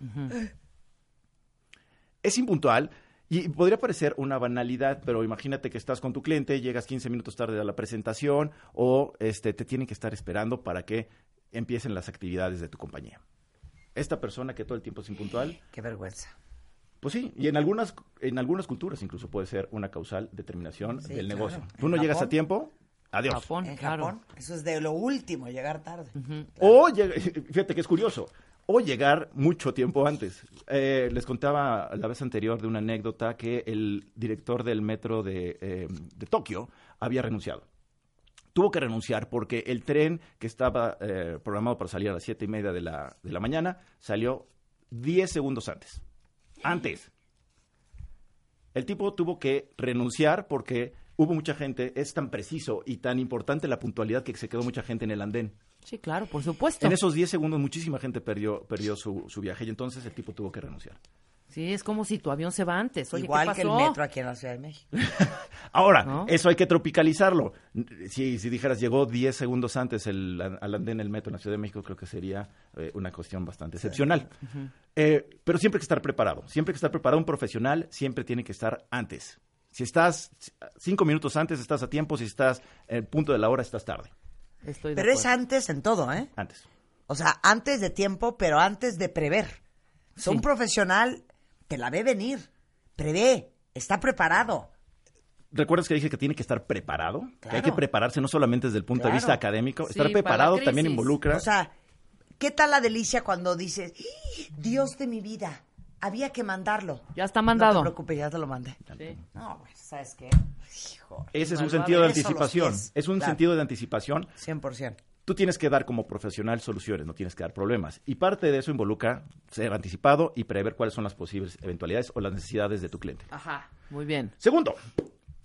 Es impuntual y podría parecer una banalidad, pero imagínate que estás con tu cliente, llegas 15 minutos tarde a la presentación o este, te tienen que estar esperando para que empiecen las actividades de tu compañía. Esta persona que todo el tiempo es impuntual,
Qué vergüenza.
pues sí, y en algunas, en algunas culturas incluso puede ser una causal determinación
Sí,
del
claro.
negocio.
En
Tú no llegas a
Japón.
tiempo, adiós.
Japón,
En
claro.
Japón, eso es de lo último, llegar tarde.
O, llega- fíjate que es curioso, o llegar mucho tiempo antes. Eh, les contaba la vez anterior de una anécdota que el director del metro de, eh, Tokio había renunciado. Tuvo que renunciar porque el tren que estaba eh, programado para salir a las siete y media de la, de la mañana salió 10 segundos antes. Antes. El tipo tuvo que renunciar porque hubo mucha gente, es tan preciso y tan importante la puntualidad que se quedó mucha gente en el andén.
Sí, claro, por supuesto.
En esos 10 segundos muchísima gente perdió, perdió su, su viaje y entonces el tipo tuvo que renunciar.
Sí, es como si tu avión se va antes. Oye,
Igual
¿qué
que el metro aquí en la Ciudad de México.
Ahora,
¿No?
eso hay que tropicalizarlo. Si, si dijeras llegó 10 segundos antes el, al andén el metro en la Ciudad de México, creo que sería eh, una cuestión bastante excepcional. Eh, pero siempre hay que estar preparado. Siempre hay que estar preparado. Un profesional siempre tiene que estar antes. Si estás cinco minutos antes, estás a tiempo. Si estás en el punto de la hora, estás tarde.
Estoy de
Pero es antes en todo, ¿eh?
Antes.
O sea, antes de tiempo, pero antes de prever.
Sí.
un profesional te la ve venir, prevé, está preparado.
¿Recuerdas que dije que tiene que estar preparado? Que hay que prepararse no solamente desde el punto de vista académico.
Sí,
estar preparado también involucra...
O sea, ¿qué tal la delicia cuando dices, "¡Ah! Dios de mi vida, había que mandarlo?
Ya está
No
mandado.
te preocupes, ya te lo mandé.
Sí.
No, pues, ¿sabes qué? Hijo,
Ese es un sentido de anticipación. Es un
Claro.
sentido de anticipación
100%.
tú tienes que dar como profesional soluciones, no tienes que dar problemas. Y parte de eso involucra ser anticipado y prever cuáles son las posibles eventualidades o las necesidades de tu cliente.
Ajá, muy bien.
Segundo,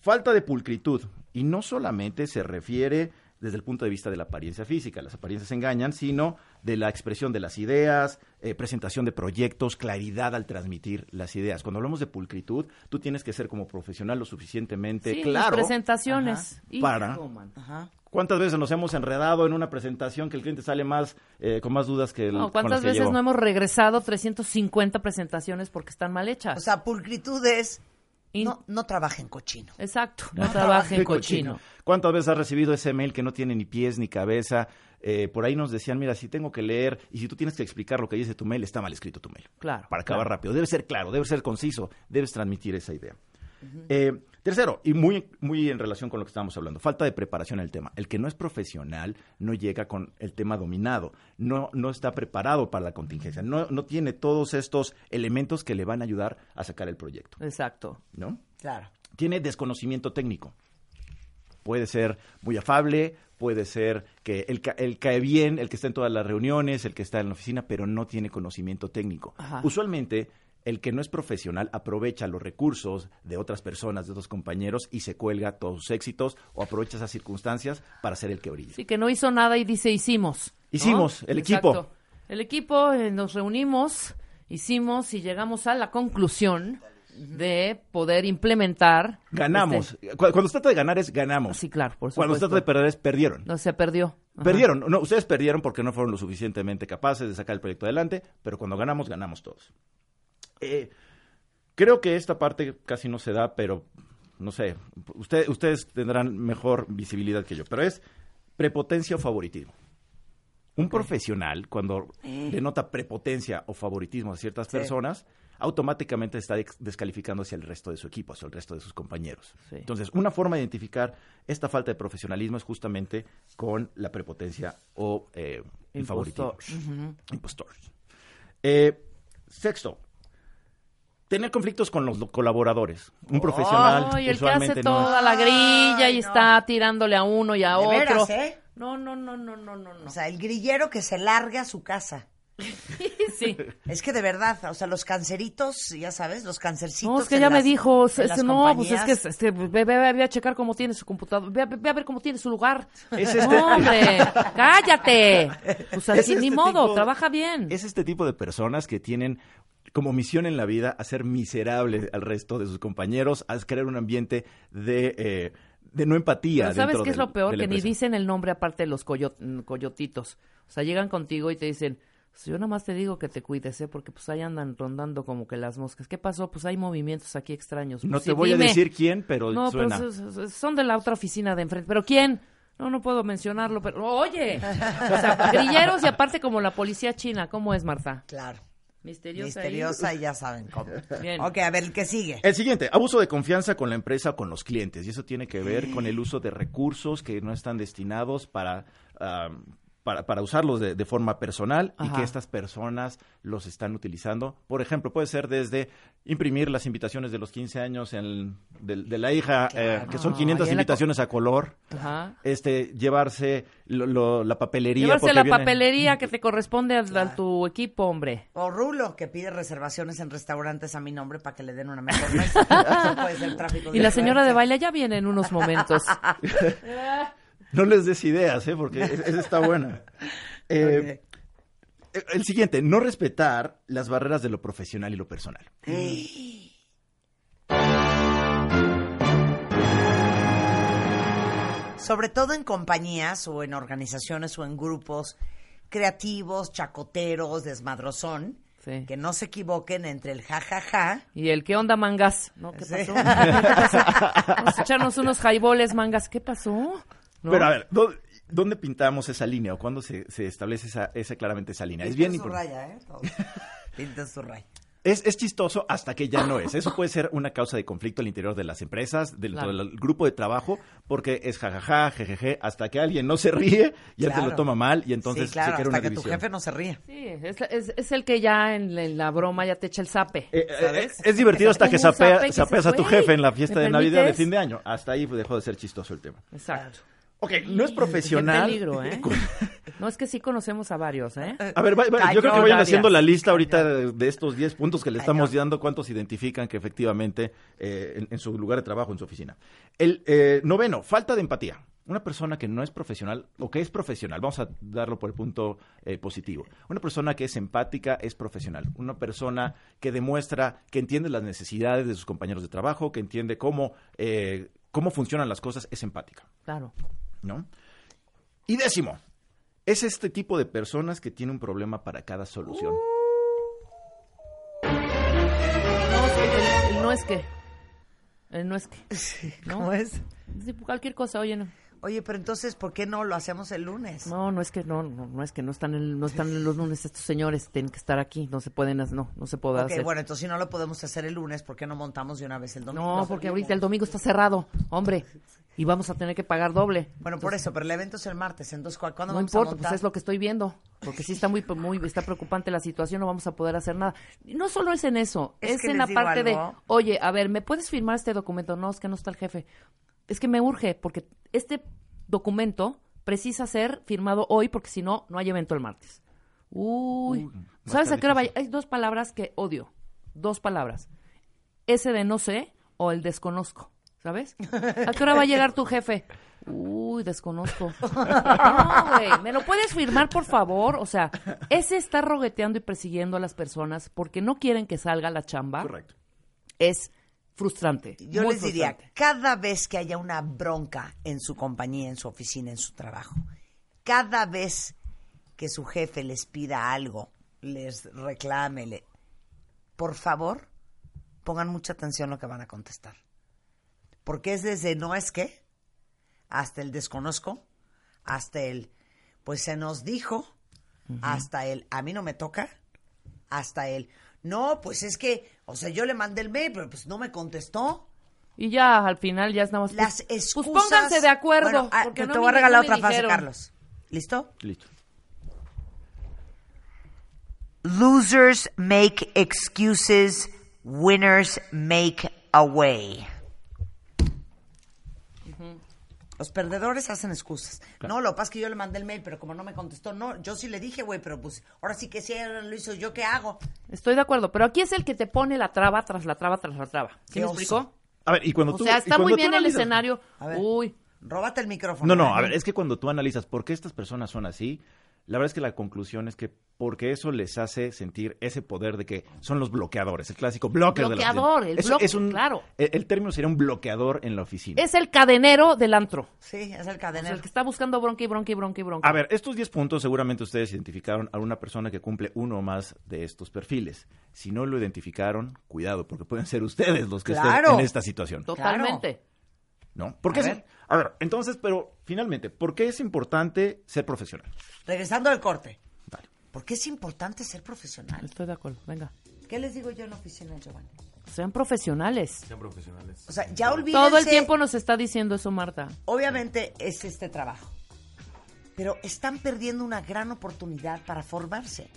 falta de pulcritud. Y no solamente se refiere desde el punto de vista de la apariencia física, las apariencias engañan, sino de la expresión de las ideas, eh, presentación de proyectos, claridad al transmitir las ideas. Cuando hablamos de pulcritud, tú tienes que ser como profesional lo suficientemente
Sí,
claro.
las presentaciones.
Para-.
Ajá.
¿Cuántas veces nos hemos enredado en una presentación que el cliente sale más eh, con más dudas que el
No, ¿Cuántas veces no hemos regresado 350 presentaciones porque están mal hechas?
O sea, pulcritud es, no, no trabajen cochino.
Exacto, no trabajen
Qué
cochino.
¿Cuántas veces has recibido ese mail que no tiene ni pies ni cabeza? Eh, por ahí nos decían, mira, si tengo que leer y si tú tienes que explicar lo que dice tu mail, está mal escrito tu mail.
Claro.
Para acabar
claro.
rápido. Debe ser claro, debe ser conciso, debes transmitir esa idea. Eh, tercero, y muy, muy en relación con lo que estábamos hablando, falta de preparación en el tema. El que no es profesional no llega con el tema dominado, no, no está preparado para la contingencia, no, no tiene todos estos elementos que le van a ayudar a sacar el proyecto,
Exacto.
¿no?
Claro.
tiene desconocimiento técnico. Puede ser muy afable, puede ser que él, ca- él cae bien, el que está en todas las reuniones, el que está en la oficina, pero no tiene conocimiento técnico.
Ajá.
Usualmente, el que no es profesional aprovecha los recursos de otras personas, de otros compañeros, y se cuelga todos sus éxitos o aprovecha esas circunstancias para ser el que brille.
Sí, que no hizo nada y dice hicimos. ¿no?
Hicimos, el equipo.
Exacto. El equipo, eh, nos reunimos, hicimos y llegamos a la conclusión de poder implementar.
Ganamos.
este-
Cu- Cuando se trata de ganar es ganamos.
Sí, claro, por
Cuando se
supuesto.
trata de perder es perdieron.
No, se perdió. Ajá.
Perdieron, no, ustedes perdieron porque no fueron lo suficientemente capaces de sacar el proyecto adelante, pero cuando ganamos, ganamos todos. Eh, creo que esta parte casi no se da, pero no sé, usted- ustedes tendrán mejor visibilidad que yo, pero es prepotencia o favoritismo. Un profesional, cuando denota prepotencia o favoritismo a ciertas
Sí.
personas, automáticamente está descalificando hacia el resto de su equipo, hacia el resto de sus compañeros.
Sí.
Entonces, una forma de identificar esta falta de profesionalismo es justamente con la prepotencia o eh, el favoritismo.
Impostor. Ujú.
Impostor. Eh, sexto, tener conflictos con los lo- colaboradores. Un profesional
Ay, el que hace
no es-
toda la grilla y
Ay, no.
está tirándole a uno y a
De
otro.
veras, ¿eh?
No, no, no, no, no, no, no.
O sea, el grillero que se larga a su casa.
sí.
Es que de verdad, o sea, los canceritos, ya sabes, los cancercitos.
No, es que ya me dijo, este, no, pues es que este, ve, ve- ve a checar cómo tiene su computador, ve, a- ve a ver cómo tiene su lugar.
Es este-
No, hombre, cállate. Pues así,
Es este
ni modo,
tipo-
trabaja bien.
Es este tipo de personas que tienen como misión en la vida hacer miserable al resto de sus compañeros, a crear un ambiente de, eh, de no empatía.
Pero ¿Sabes qué es lo peor? Que ni dicen el nombre aparte de los coyo- coyotitos. O sea, llegan contigo y te dicen, "Pues yo nada más te digo que te cuides, ¿eh? Porque pues ahí andan rondando como que las moscas. ¿Qué pasó? Pues hay movimientos aquí extraños.
No
Pues,
te
sí,
voy a decir quién, pero
No,
suena.
pero son de la otra oficina de enfrente. ¿Pero quién? No, no puedo mencionarlo, pero oye. O sea, grilleros y aparte como la policía china. ¿Cómo es, Marta?
Claro.
Misteriosa.
Misteriosa y ya saben cómo.
Bien.
Ok, a ver, el que sigue.
El siguiente, abuso de confianza con la empresa o con los clientes. Y eso tiene que ver con el uso de recursos que no están destinados para, ah, para, para usarlos de, de forma personal y que estas personas los están utilizando. Por ejemplo, puede ser desde imprimir las invitaciones de los 15 años en- de, de la hija, eh, que son
Ay,
500
en la co-
invitaciones a color.
Ajá.
Este, llevarse lo- lo- la papelería.
Llevarse la
viene-
papelería que te corresponde al- a, tu equipo, hombre.
O Rulo, que pide reservaciones en restaurantes a mi nombre para que le den una mejor mesa. Eso puede ser tráfico
Y la señora de baile ya viene en unos momentos.
No les des ideas, ¿eh? porque es- esa está buena. Eh, El siguiente, no respetar las barreras de lo profesional y lo personal.
Sobre todo en compañías o en organizaciones o en grupos creativos, chacoteros, desmadrozón,
Sí.
que no se equivoquen entre el jajaja
Y el, ¿qué onda, mangas? ¿No? ¿Qué
Sí.
pasó? ¿Qué pasó? Vamos a echarnos unos jaiboles, mangas. ¿Qué pasó? ¿No?
Pero a ver, ¿dó- ¿dónde pintamos esa línea o cuándo se, se establece esa, esa claramente esa línea? Es bien importante.
raya, ¿eh? Pinten su raya.
Es, es chistoso hasta que ya no es. Eso puede ser una causa de conflicto al interior de las empresas, dentro
Claro.
del grupo de trabajo, porque es jajaja, jejeje, hasta que alguien no se ríe ya te lo toma mal y entonces
sí, claro,
se crea
hasta
una
que tu jefe no se ríe.
Sí, es, es- es el que ya en, en la broma ya te echa el zape.
Eh, eh,
¿sabes?
es divertido hasta que
Como un
sapea-
zape que
sapeas
se
a tu jefe en la fiesta
¿Me
de Navidad de fin de año. Hasta ahí dejó de ser chistoso el tema.
Exacto.
Ok, no es
Qué
profesional.
peligro, ¿eh? No, es que sí conocemos a varios, ¿eh?
A ver, va- yo creo que vayan haciendo la lista ahorita de, estos 10 puntos que le estamos dando, cuántos identifican que efectivamente eh, en, en su lugar de trabajo, en su oficina. El eh, noveno, falta de empatía. Una persona que no es profesional o que es profesional, vamos a darlo por el punto eh, positivo. Una persona que es empática es profesional. Una persona que demuestra que entiende las necesidades de sus compañeros de trabajo, que entiende cómo, eh, cómo funcionan las cosas, es empática.
Claro.
¿No? Y décimo, es este tipo de personas que tiene un problema para cada solución.
No, es que el, el no es que. El no es que. ¿no?
¿Cómo es?
Sí, cualquier cosa, oye, no.
Oye, pero entonces, ¿por qué no lo hacemos el lunes?
No, no es que no, no, no es que no están en, no están en los lunes estos señores, tienen que estar aquí, no se pueden, hacer- no, no se puede
Ok,
hacer.
bueno, entonces si no lo podemos hacer el lunes, ¿por qué no montamos de una vez el domingo?
no, porque ahorita el domingo está cerrado, hombre, y vamos a tener que pagar doble.
Bueno, por eso, pero el evento es el martes, entonces ¿cu- ¿cuándo
No
vamos
importa,
a
pues es lo que estoy viendo, porque sí está muy, muy, está preocupante la situación, no vamos a poder hacer nada. Y no solo es en eso,
Es
es,
que
en la parte de, oye, a ver, ¿me puedes firmar este documento? No, es que no está el jefe. Es que me urge, porque este documento precisa ser firmado hoy, porque si no, no hay evento el martes. Uy,
a
¿sabes a qué hora va?
difícil.
Hay dos palabras que odio, dos palabras. Ese de no sé o el desconozco, ¿sabes? ¿A qué hora va a llegar tu jefe? Uy, desconozco. No, güey, ¿me lo puedes firmar, por favor? O sea, ese está rogueteando y persiguiendo a las personas porque no quieren que salga la chamba.
Correcto.
Es frustrante.
Yo
muy
les diría,
frustrante.
cada vez que haya una bronca en su compañía, en su oficina, en su trabajo, cada vez que su jefe les pida algo, les reclame, le- por favor, pongan mucha atención a lo que van a contestar. Porque es desde no es que, hasta el desconozco, hasta el, pues se nos dijo, hasta el, a mí no me toca, hasta el, no, pues es que, o sea, yo le mandé el mail, pero pues no me contestó.
Y ya al final ya es nada más. pues-
Las
pues,
excusas.
pónganse de acuerdo.
Bueno, ah,
porque
te
no
voy a regalar otra frase,
dijeron.
Carlos. ¿Listo?
Listo.
Losers make excuses, winners make a way. Los perdedores hacen excusas. No, lo que pasa es que yo le mandé el mail, pero como no me contestó, no, yo sí le dije, güey, pero pues ahora sí que sí lo hizo, ¿yo qué hago?
Estoy de acuerdo, pero aquí es el que te pone la traba tras la traba tras la traba. ¿Sí
Qué
me
oso.
explicó?
A ver, y cuando
O
tú.
sea,
y
está muy bien el escenario.
A ver.
Uy,
Róbate el micrófono.
No, no, a ver, es que cuando tú analizas por qué estas personas son así, La verdad es que la conclusión es que porque eso les hace sentir ese poder de que son los bloqueadores, el clásico bloqueador.
Bloqueador, el
es,
bloque,
es un,
claro.
El, el término sería un bloqueador en la oficina.
Es el cadenero del antro.
Sí, es el
O sea,
cadenero.
el que está buscando bronca y bronca y bronca y bronca.
A ver, estos 10 puntos seguramente ustedes identificaron a una persona que cumple uno o más de estos perfiles. Si no lo identificaron, cuidado, porque pueden ser ustedes los que
Claro.
estén en esta situación.
Totalmente.
¿No? ¿Por qué
A
es-
ver.
a ver, entonces, pero finalmente, ¿por qué es importante ser profesional?
Regresando al corte.
Dale.
¿Por qué es importante ser profesional?
Estoy de acuerdo. Venga.
¿Qué les digo yo en la oficina, Giovanni?
Sean profesionales.
Sean profesionales.
O sea, ya olvídense.
Todo el tiempo nos está diciendo eso, Marta.
Obviamente es este trabajo. Pero están perdiendo una gran oportunidad para formarse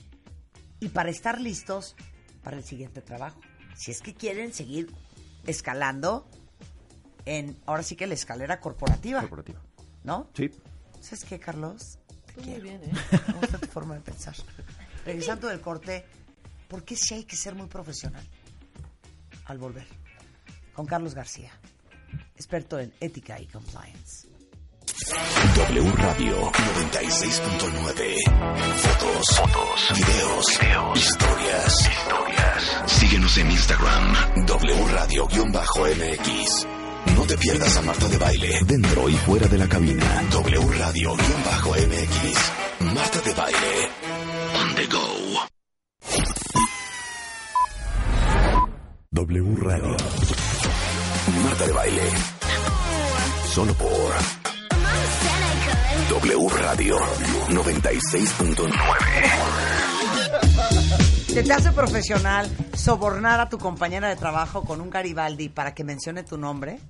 y para estar listos para el siguiente trabajo. Si es que quieren seguir escalando en, ahora sí que la escalera corporativa,
Corporativa.
¿no?
Sí.
¿Sabes qué, Carlos? Te
Muy
quiero.
bien, ¿eh?
Me gusta tu forma de pensar. Regresando del corte, ¿por qué sí hay que ser muy profesional? Al volver. Con Carlos García, experto en ética y compliance.
W Radio 96.9. Fotos, fotos, videos, historias, historias. Síguenos en Instagram, W Radio-MX. No te pierdas a Marta de Baile, dentro y fuera de la cabina. W Radio-MX. Marta de Baile. On the go. W Radio. Marta de Baile. Solo por W Radio 96.9.
¿Se te hace profesional sobornar a tu compañera de trabajo con un Garibaldi para que mencione tu nombre?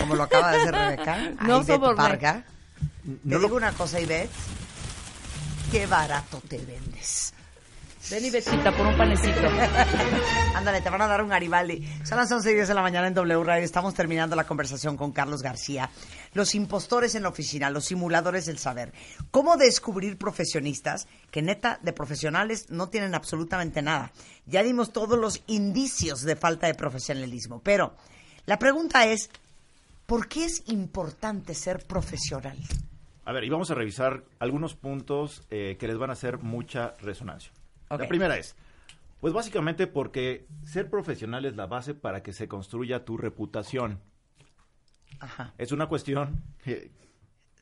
Como lo acaba de hacer Rebeca.
No.
Parga. Te digo una cosa, Ivette. Qué barato te vendes.
Ven y besita por un panecito.
Ándale, te van a dar un Garibaldi. Son las 11 y 10 de la mañana en W Radio. Estamos terminando la conversación con Carlos García. Los impostores en la oficina, los simuladores del saber. ¿Cómo descubrir profesionistas que neta de profesionales no tienen absolutamente nada? Ya dimos todos los indicios de falta de profesionalismo. Pero la pregunta es, ¿por qué es importante ser profesional?
A ver, y vamos a revisar algunos puntos eh, que les van a hacer mucha resonancia. La primera es, pues básicamente porque ser profesional es la base para que se construya tu reputación.
Ajá.
Es una cuestión que...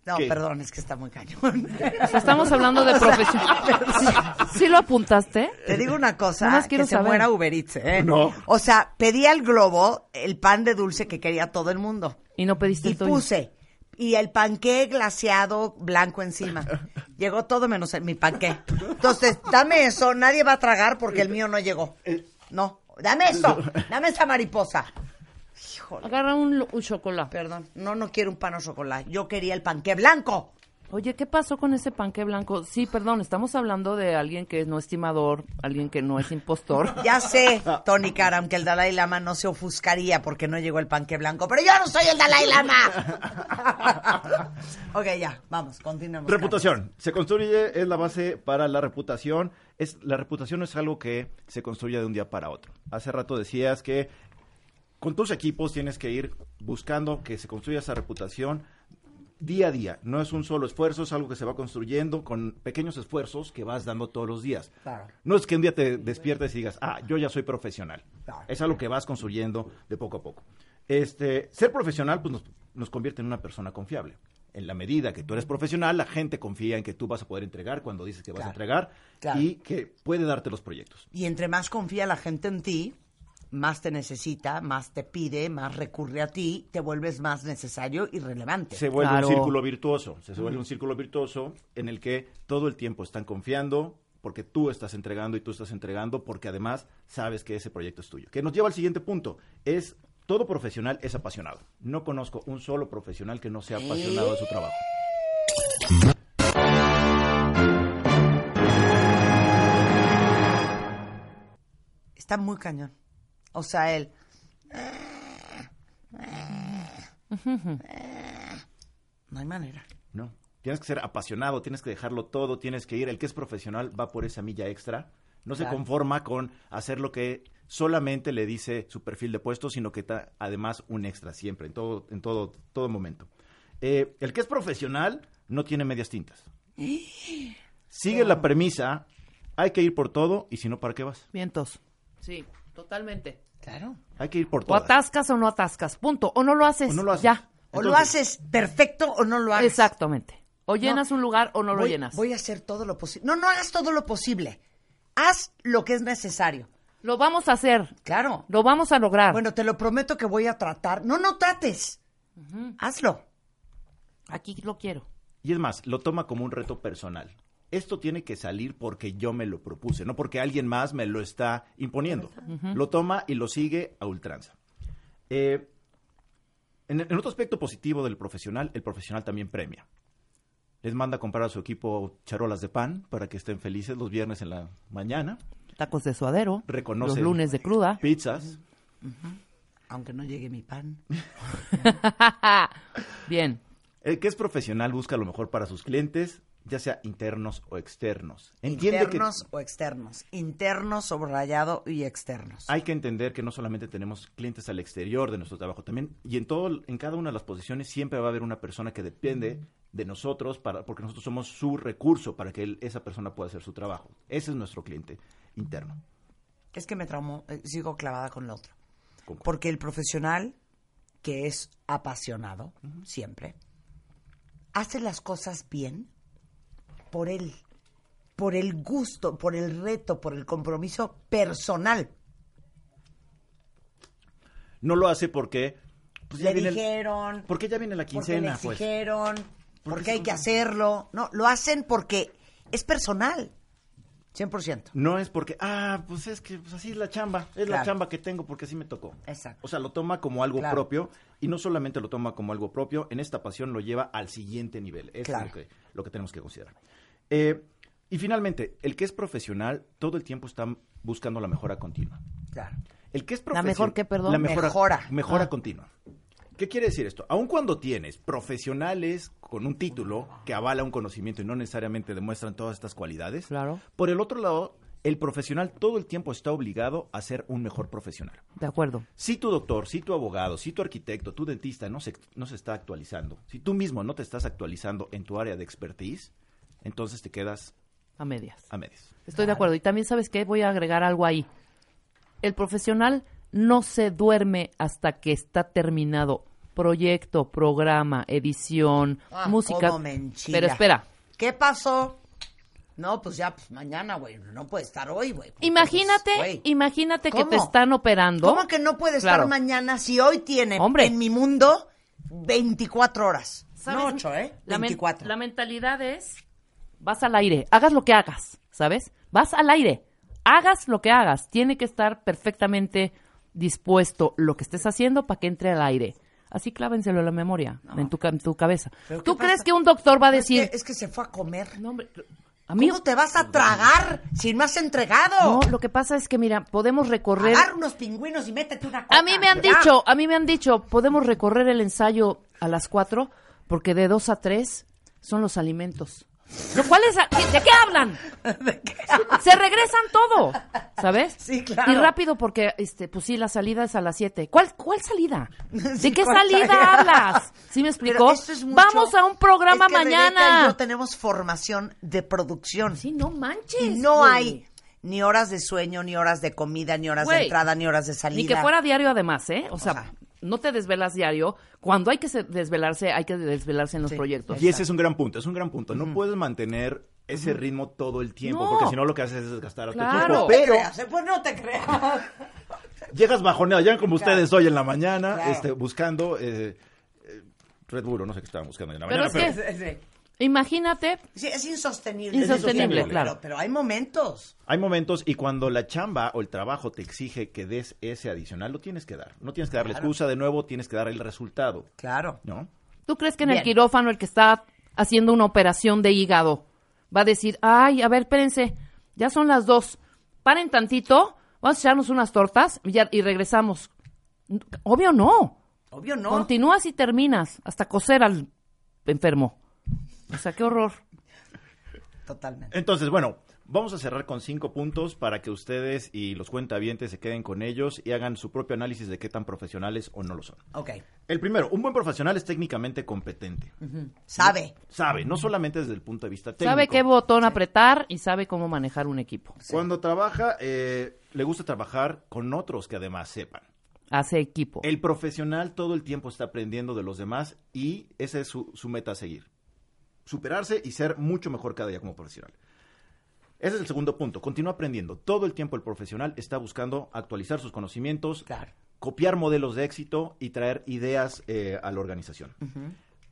No,
¿Qué?
perdón, es que está muy cañón.
O sea, estamos hablando de profesión. ¿Sí, sí lo apuntaste?
Te digo una cosa,
Nada más
que
quiero
se
saber.
muera Uber Eats, ¿eh?
No.
O sea, pedí al globo el pan de dulce que quería todo el mundo.
Y no pediste
Y
el tuyo.
puse, y el panqué glaseado blanco encima. Llegó todo menos el- mi panqué. Entonces, dame eso, nadie va a tragar porque el mío no llegó. No, dame eso, dame esa mariposa. Híjole,
Agarra un, un chocolate.
perdón, no, no quiero un pan o chocolate, yo quería el panqué blanco.
Oye, ¿qué pasó con ese panque blanco? Sí, perdón, estamos hablando de alguien que no es estimador, alguien que no es impostor.
Ya sé, Tony Karam, que el Dalai Lama no se ofuscaría porque no llegó el panque blanco, pero yo no soy el Dalai Lama. ok, ya, vamos, continuemos.
Reputación. Se construye, es la base para la reputación. Es, la reputación no es algo que se construye de un día para otro. Hace rato decías que con tus equipos tienes que ir buscando que se construya esa reputación día a día. No es un solo esfuerzo, es algo que se va construyendo con pequeños esfuerzos que vas dando todos los días.
Claro.
No es que un día te despiertes y digas, ah, yo ya soy profesional.
Claro.
Es algo que vas construyendo de poco a poco. Este, ser profesional pues nos, nos convierte en una persona confiable. En la medida que tú eres profesional, la gente confía en que tú vas a poder entregar cuando dices que vas a entregar y que puede darte los proyectos.
Y entre más confía la gente en ti, más te necesita, más te pide, más recurre a ti, te vuelves más necesario y relevante.
Se vuelve
Claro.
un círculo virtuoso. Se vuelve un círculo virtuoso en el que todo el tiempo están confiando porque tú estás entregando y tú estás entregando porque además sabes que ese proyecto es tuyo. Que nos lleva al siguiente punto. Es todo profesional es apasionado. No conozco un solo profesional que no sea apasionado de su trabajo.
Está muy cañón. O sea, él... No hay manera.
No. Tienes que ser apasionado, tienes que dejarlo todo, tienes que ir. El que es profesional va por esa milla extra. No se conforma con hacer lo que solamente le dice su perfil de puesto, sino que está además un extra siempre, en todo, en todo, todo momento. Eh, el que es profesional no tiene medias tintas. sigue la premisa, hay que ir por todo y si no, ¿para qué vas?
Vientos. Sí, totalmente.
Claro.
Hay que ir por
O
todo.
atascas o no atascas. Punto. O no lo haces.
O no lo haces.
Ya.
O lo haces perfecto o no lo haces.
Exactamente. O llenas un lugar o no lo llenas.
Voy a hacer todo lo posible. No, no hagas todo lo posible. Haz lo que es necesario.
Lo vamos a hacer.
Claro.
Lo vamos a lograr.
Bueno, te lo prometo que voy a tratar. No, no trates. Hazlo.
Aquí lo quiero.
Y es más, lo toma como un reto personal. Esto tiene que salir porque yo me lo propuse, no porque alguien más me lo está imponiendo. Lo toma y lo sigue a ultranza. Eh, en, en otro aspecto positivo del profesional, el profesional también premia. Les manda a comprar a su equipo charolas de pan para que estén felices los viernes en la mañana.
Tacos de suadero.
Reconoce
Los lunes de cruda.
Pizzas.
Aunque no llegue mi pan.
Bien.
El que es profesional busca lo mejor para sus clientes, ya sea internos o externos. Entiende que
Internos o externos. Internos, subrayado y externos.
hay que entender que no solamente tenemos clientes al exterior de nuestro trabajo, también y en todo en cada una de las posiciones siempre va a haber una persona que depende de nosotros para porque nosotros somos su recurso para que él- esa persona pueda hacer su trabajo. Ese es nuestro cliente interno.
Es que me traumó. eh, sigo clavada con lo otro. Porque el profesional, que es apasionado, siempre, hace las cosas bien por él. Por el gusto, por el reto, por el compromiso personal.
No lo hace porque pues, ya
le
viene el-
dijeron,
porque ya viene la
porque le
quincena, pues.
exigieron,
Porque
porque hay que hacerlo. No, lo hacen porque es personal. 100%.
No es porque, ah, pues es que pues, así es la chamba, es la chamba que tengo porque así me tocó.
Exacto.
O sea, lo toma como algo
Claro.
propio y no solamente lo toma como algo propio, en esta pasión lo lleva al siguiente nivel.
Claro.
es lo que, lo que tenemos que considerar. Eh, y finalmente, el que es profesional todo el tiempo está buscando la mejora continua.
Claro.
El que es
¿La
profesional...
mejor qué, perdón?
La mejora,
Mejora.
mejora
Ah.
continua. ¿Qué quiere decir esto? Aun cuando tienes profesionales con un título que avala un conocimiento y no necesariamente demuestran todas estas cualidades,
Claro.
por el otro lado, el profesional todo el tiempo está obligado a ser un mejor profesional.
De acuerdo.
Si tu doctor, si tu abogado, si tu arquitecto, tu dentista no se, no se está actualizando, si tú mismo no te estás actualizando en tu área de expertise, entonces te quedas
A medias.
a medias.
Estoy de acuerdo. Y también, ¿sabes qué? Voy a agregar algo ahí. El profesional no se duerme hasta que está terminado proyecto, programa, edición,
Ah,
música.
cómo.
Pero espera,
¿Qué pasó? No, pues ya, pues mañana, güey. No puede estar hoy, güey.
imagínate,
pues,
imagínate que te están operando.
¿Cómo que no puede estar
Claro.
mañana si hoy tiene
Hombre.
en mi mundo 24 horas?
¿Sabes?
No 8, ¿eh?
La, men-
24.
la mentalidad es, vas al aire, hagas lo que hagas, ¿sabes? Vas al aire, hagas lo que hagas, tiene que estar perfectamente dispuesto lo que estés haciendo para que entre al aire. Así clávenselo en la memoria, en, tu, en tu cabeza.
¿Pero
¿Tú crees
pasa?
que un doctor va a
Es que-
decir,
Es que, se fue a comer.
no, hombre, a mí,
¿Cómo te vas a tragar si no has entregado?
no, lo que pasa es que, mira, podemos recorrer...
Agarra unos pingüinos y métete una coca.
A mí me han dicho, a mí me han dicho, podemos recorrer el ensayo a las 4 porque de 2 a 3 son los alimentos. Lo cual es, ¿de qué hablan? Se regresan todo, ¿sabes?
Sí, claro.
Y rápido porque, este, pues sí, la salida es a las 7. ¿Cuál, cuál salida? ¿De
Sí,
qué
¿cuál
salida
salida?
hablas? ¿Sí me explicó?
es mucho-
Vamos a un programa
es que Rebeca y
mañana.
yo tenemos formación de producción.
Sí, no manches.
Y no
güey.
hay ni horas de sueño, ni horas de comida, ni horas de entrada, ni horas de salida.
Ni que fuera diario además, ¿eh? O sea,
sea.
No te desvelas diario. Cuando hay que se- desvelarse, hay que desvelarse en los
Sí.
proyectos.
Y ese es un gran punto, es un gran punto. No puedes mantener ese ritmo todo el tiempo,
No.
porque si no lo que haces es desgastar a tu
Claro.
equipo.
No te
Pero
creas, ¿eh? pues no te creas.
llegas bajoneado, llegan como
Claro.
ustedes hoy en la mañana,
Claro.
este, buscando eh, eh, Red Bull, no sé qué estaban buscando en la
Pero
mañana.
es
pero-
que, imagínate,
Sí, es insostenible.
Insostenible, claro.
Pero, hay momentos.
Hay momentos y cuando la chamba o el trabajo te exige que des ese adicional, lo tienes que dar. No tienes que dar la
Claro.
excusa de nuevo, tienes que dar el resultado,
Claro.
¿no?
¿tú crees que en el quirófano el que está haciendo una operación de hígado va a decir, ay, a ver, espérense, ya son las dos, paren tantito, vamos a echarnos unas tortas y, ya- y regresamos? Obvio no.
Obvio no.
Continúas y terminas hasta coser al enfermo. O sea, qué horror.
Totalmente.
Entonces, bueno, Vamos a cerrar con cinco puntos para que ustedes y los cuentavientes se queden con ellos y hagan su propio análisis de qué tan profesionales o no lo son.
Ok.
El primero, un buen profesional es técnicamente competente.
Sabe.
Sabe, no solamente desde el punto de vista técnico.
Sabe qué botón apretar y sabe cómo manejar un equipo.
Cuando trabaja, eh, le gusta trabajar con otros que además sepan.
Hace equipo.
El profesional todo el tiempo está aprendiendo de los demás y esa es su, su meta a seguir. Superarse y ser mucho mejor cada día como profesional. Ese es el segundo punto. Continúa aprendiendo. Todo el tiempo el profesional está buscando actualizar sus conocimientos, copiar modelos de éxito y traer ideas eh, a la organización.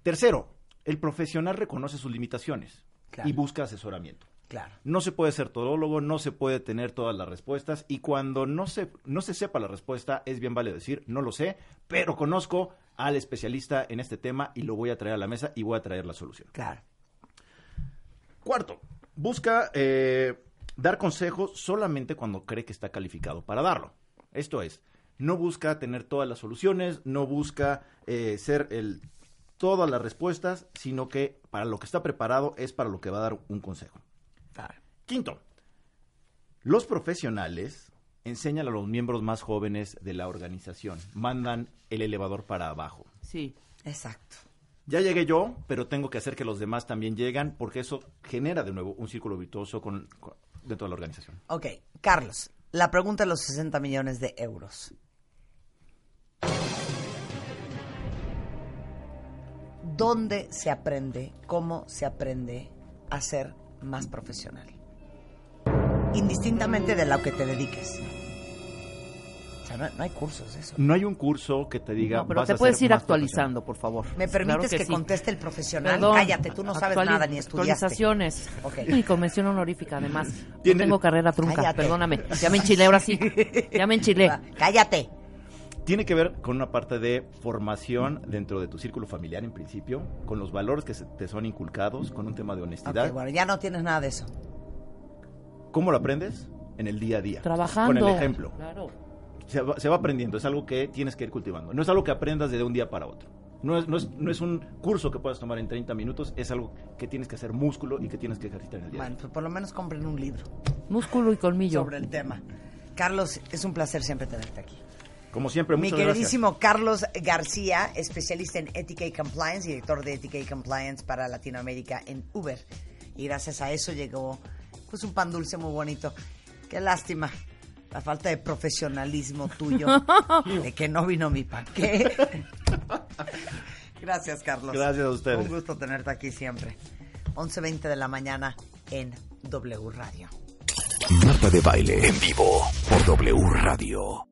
Tercero, el profesional reconoce sus limitaciones
Claro.
y busca asesoramiento.
Claro.
No se puede ser todólogo, no se puede tener todas las respuestas y cuando no se, no se sepa la respuesta es bien vale decir, no lo sé, pero conozco al especialista en este tema y lo voy a traer a la mesa y voy a traer la solución.
Claro.
Cuarto, busca eh, dar consejos solamente cuando cree que está calificado para darlo. Esto es, no busca tener todas las soluciones, no busca eh, ser el todas las respuestas, sino que para lo que está preparado es para lo que va a dar un consejo. Quinto, los profesionales enseñan a los miembros más jóvenes de la organización, mandan el elevador para abajo.
Sí.
Exacto.
Ya llegué yo, pero tengo que hacer que los demás también lleguen, porque eso genera de nuevo un círculo virtuoso con, con- dentro de la organización.
Ok, Carlos, la pregunta de los 60 millones de euros. ¿Dónde se aprende, cómo se aprende a ser más profesional? Indistintamente de lo que te dediques. Sea, no, no hay cursos de eso.
No hay un curso que te diga.
No, pero
vas
te puedes ir actualizando, por favor.
¿Me permites
Claro
que,
sí.
conteste el profesional?
Perdón.
Cállate, tú no sabes nada ni estudiaste.
Actualizaciones.
Ok.
Y convención honorífica, además. No tengo carrera trunca,
Cállate.
perdóname. Ya me enchilé, ahora sí. Ya me enchilé.
Cállate.
Tiene que ver con una parte de formación dentro de tu círculo familiar, en principio, con los valores que se- te son inculcados, con un tema de honestidad.
Bueno, ya no tienes nada de eso.
¿Cómo lo aprendes? En el día a día.
Trabajando.
Con el ejemplo.
Claro.
Se va, se va aprendiendo, es algo que tienes que ir cultivando. No es algo que aprendas de un día para otro. No es, no, es, no es un curso que puedas tomar en 30 minutos, es algo que tienes que hacer músculo y que tienes que ejercitar en el día. a día.
Bueno, pues por lo menos compren un libro
Músculo y colmillo.
sobre el tema. Carlos, es un placer siempre tenerte aquí.
Como siempre,
Mi
muchas gracias.
queridísimo Carlos García, especialista en ética y compliance, director de ética y compliance para Latinoamérica en Uber. Y gracias a eso llegó pues un pan dulce muy bonito. Qué lástima la falta de profesionalismo tuyo, de que no vino mi paquete. Gracias, Carlos.
Gracias a ustedes.
Un gusto tenerte aquí siempre. 11.20 de la mañana en W Radio.
Marta de Baile en vivo por W Radio.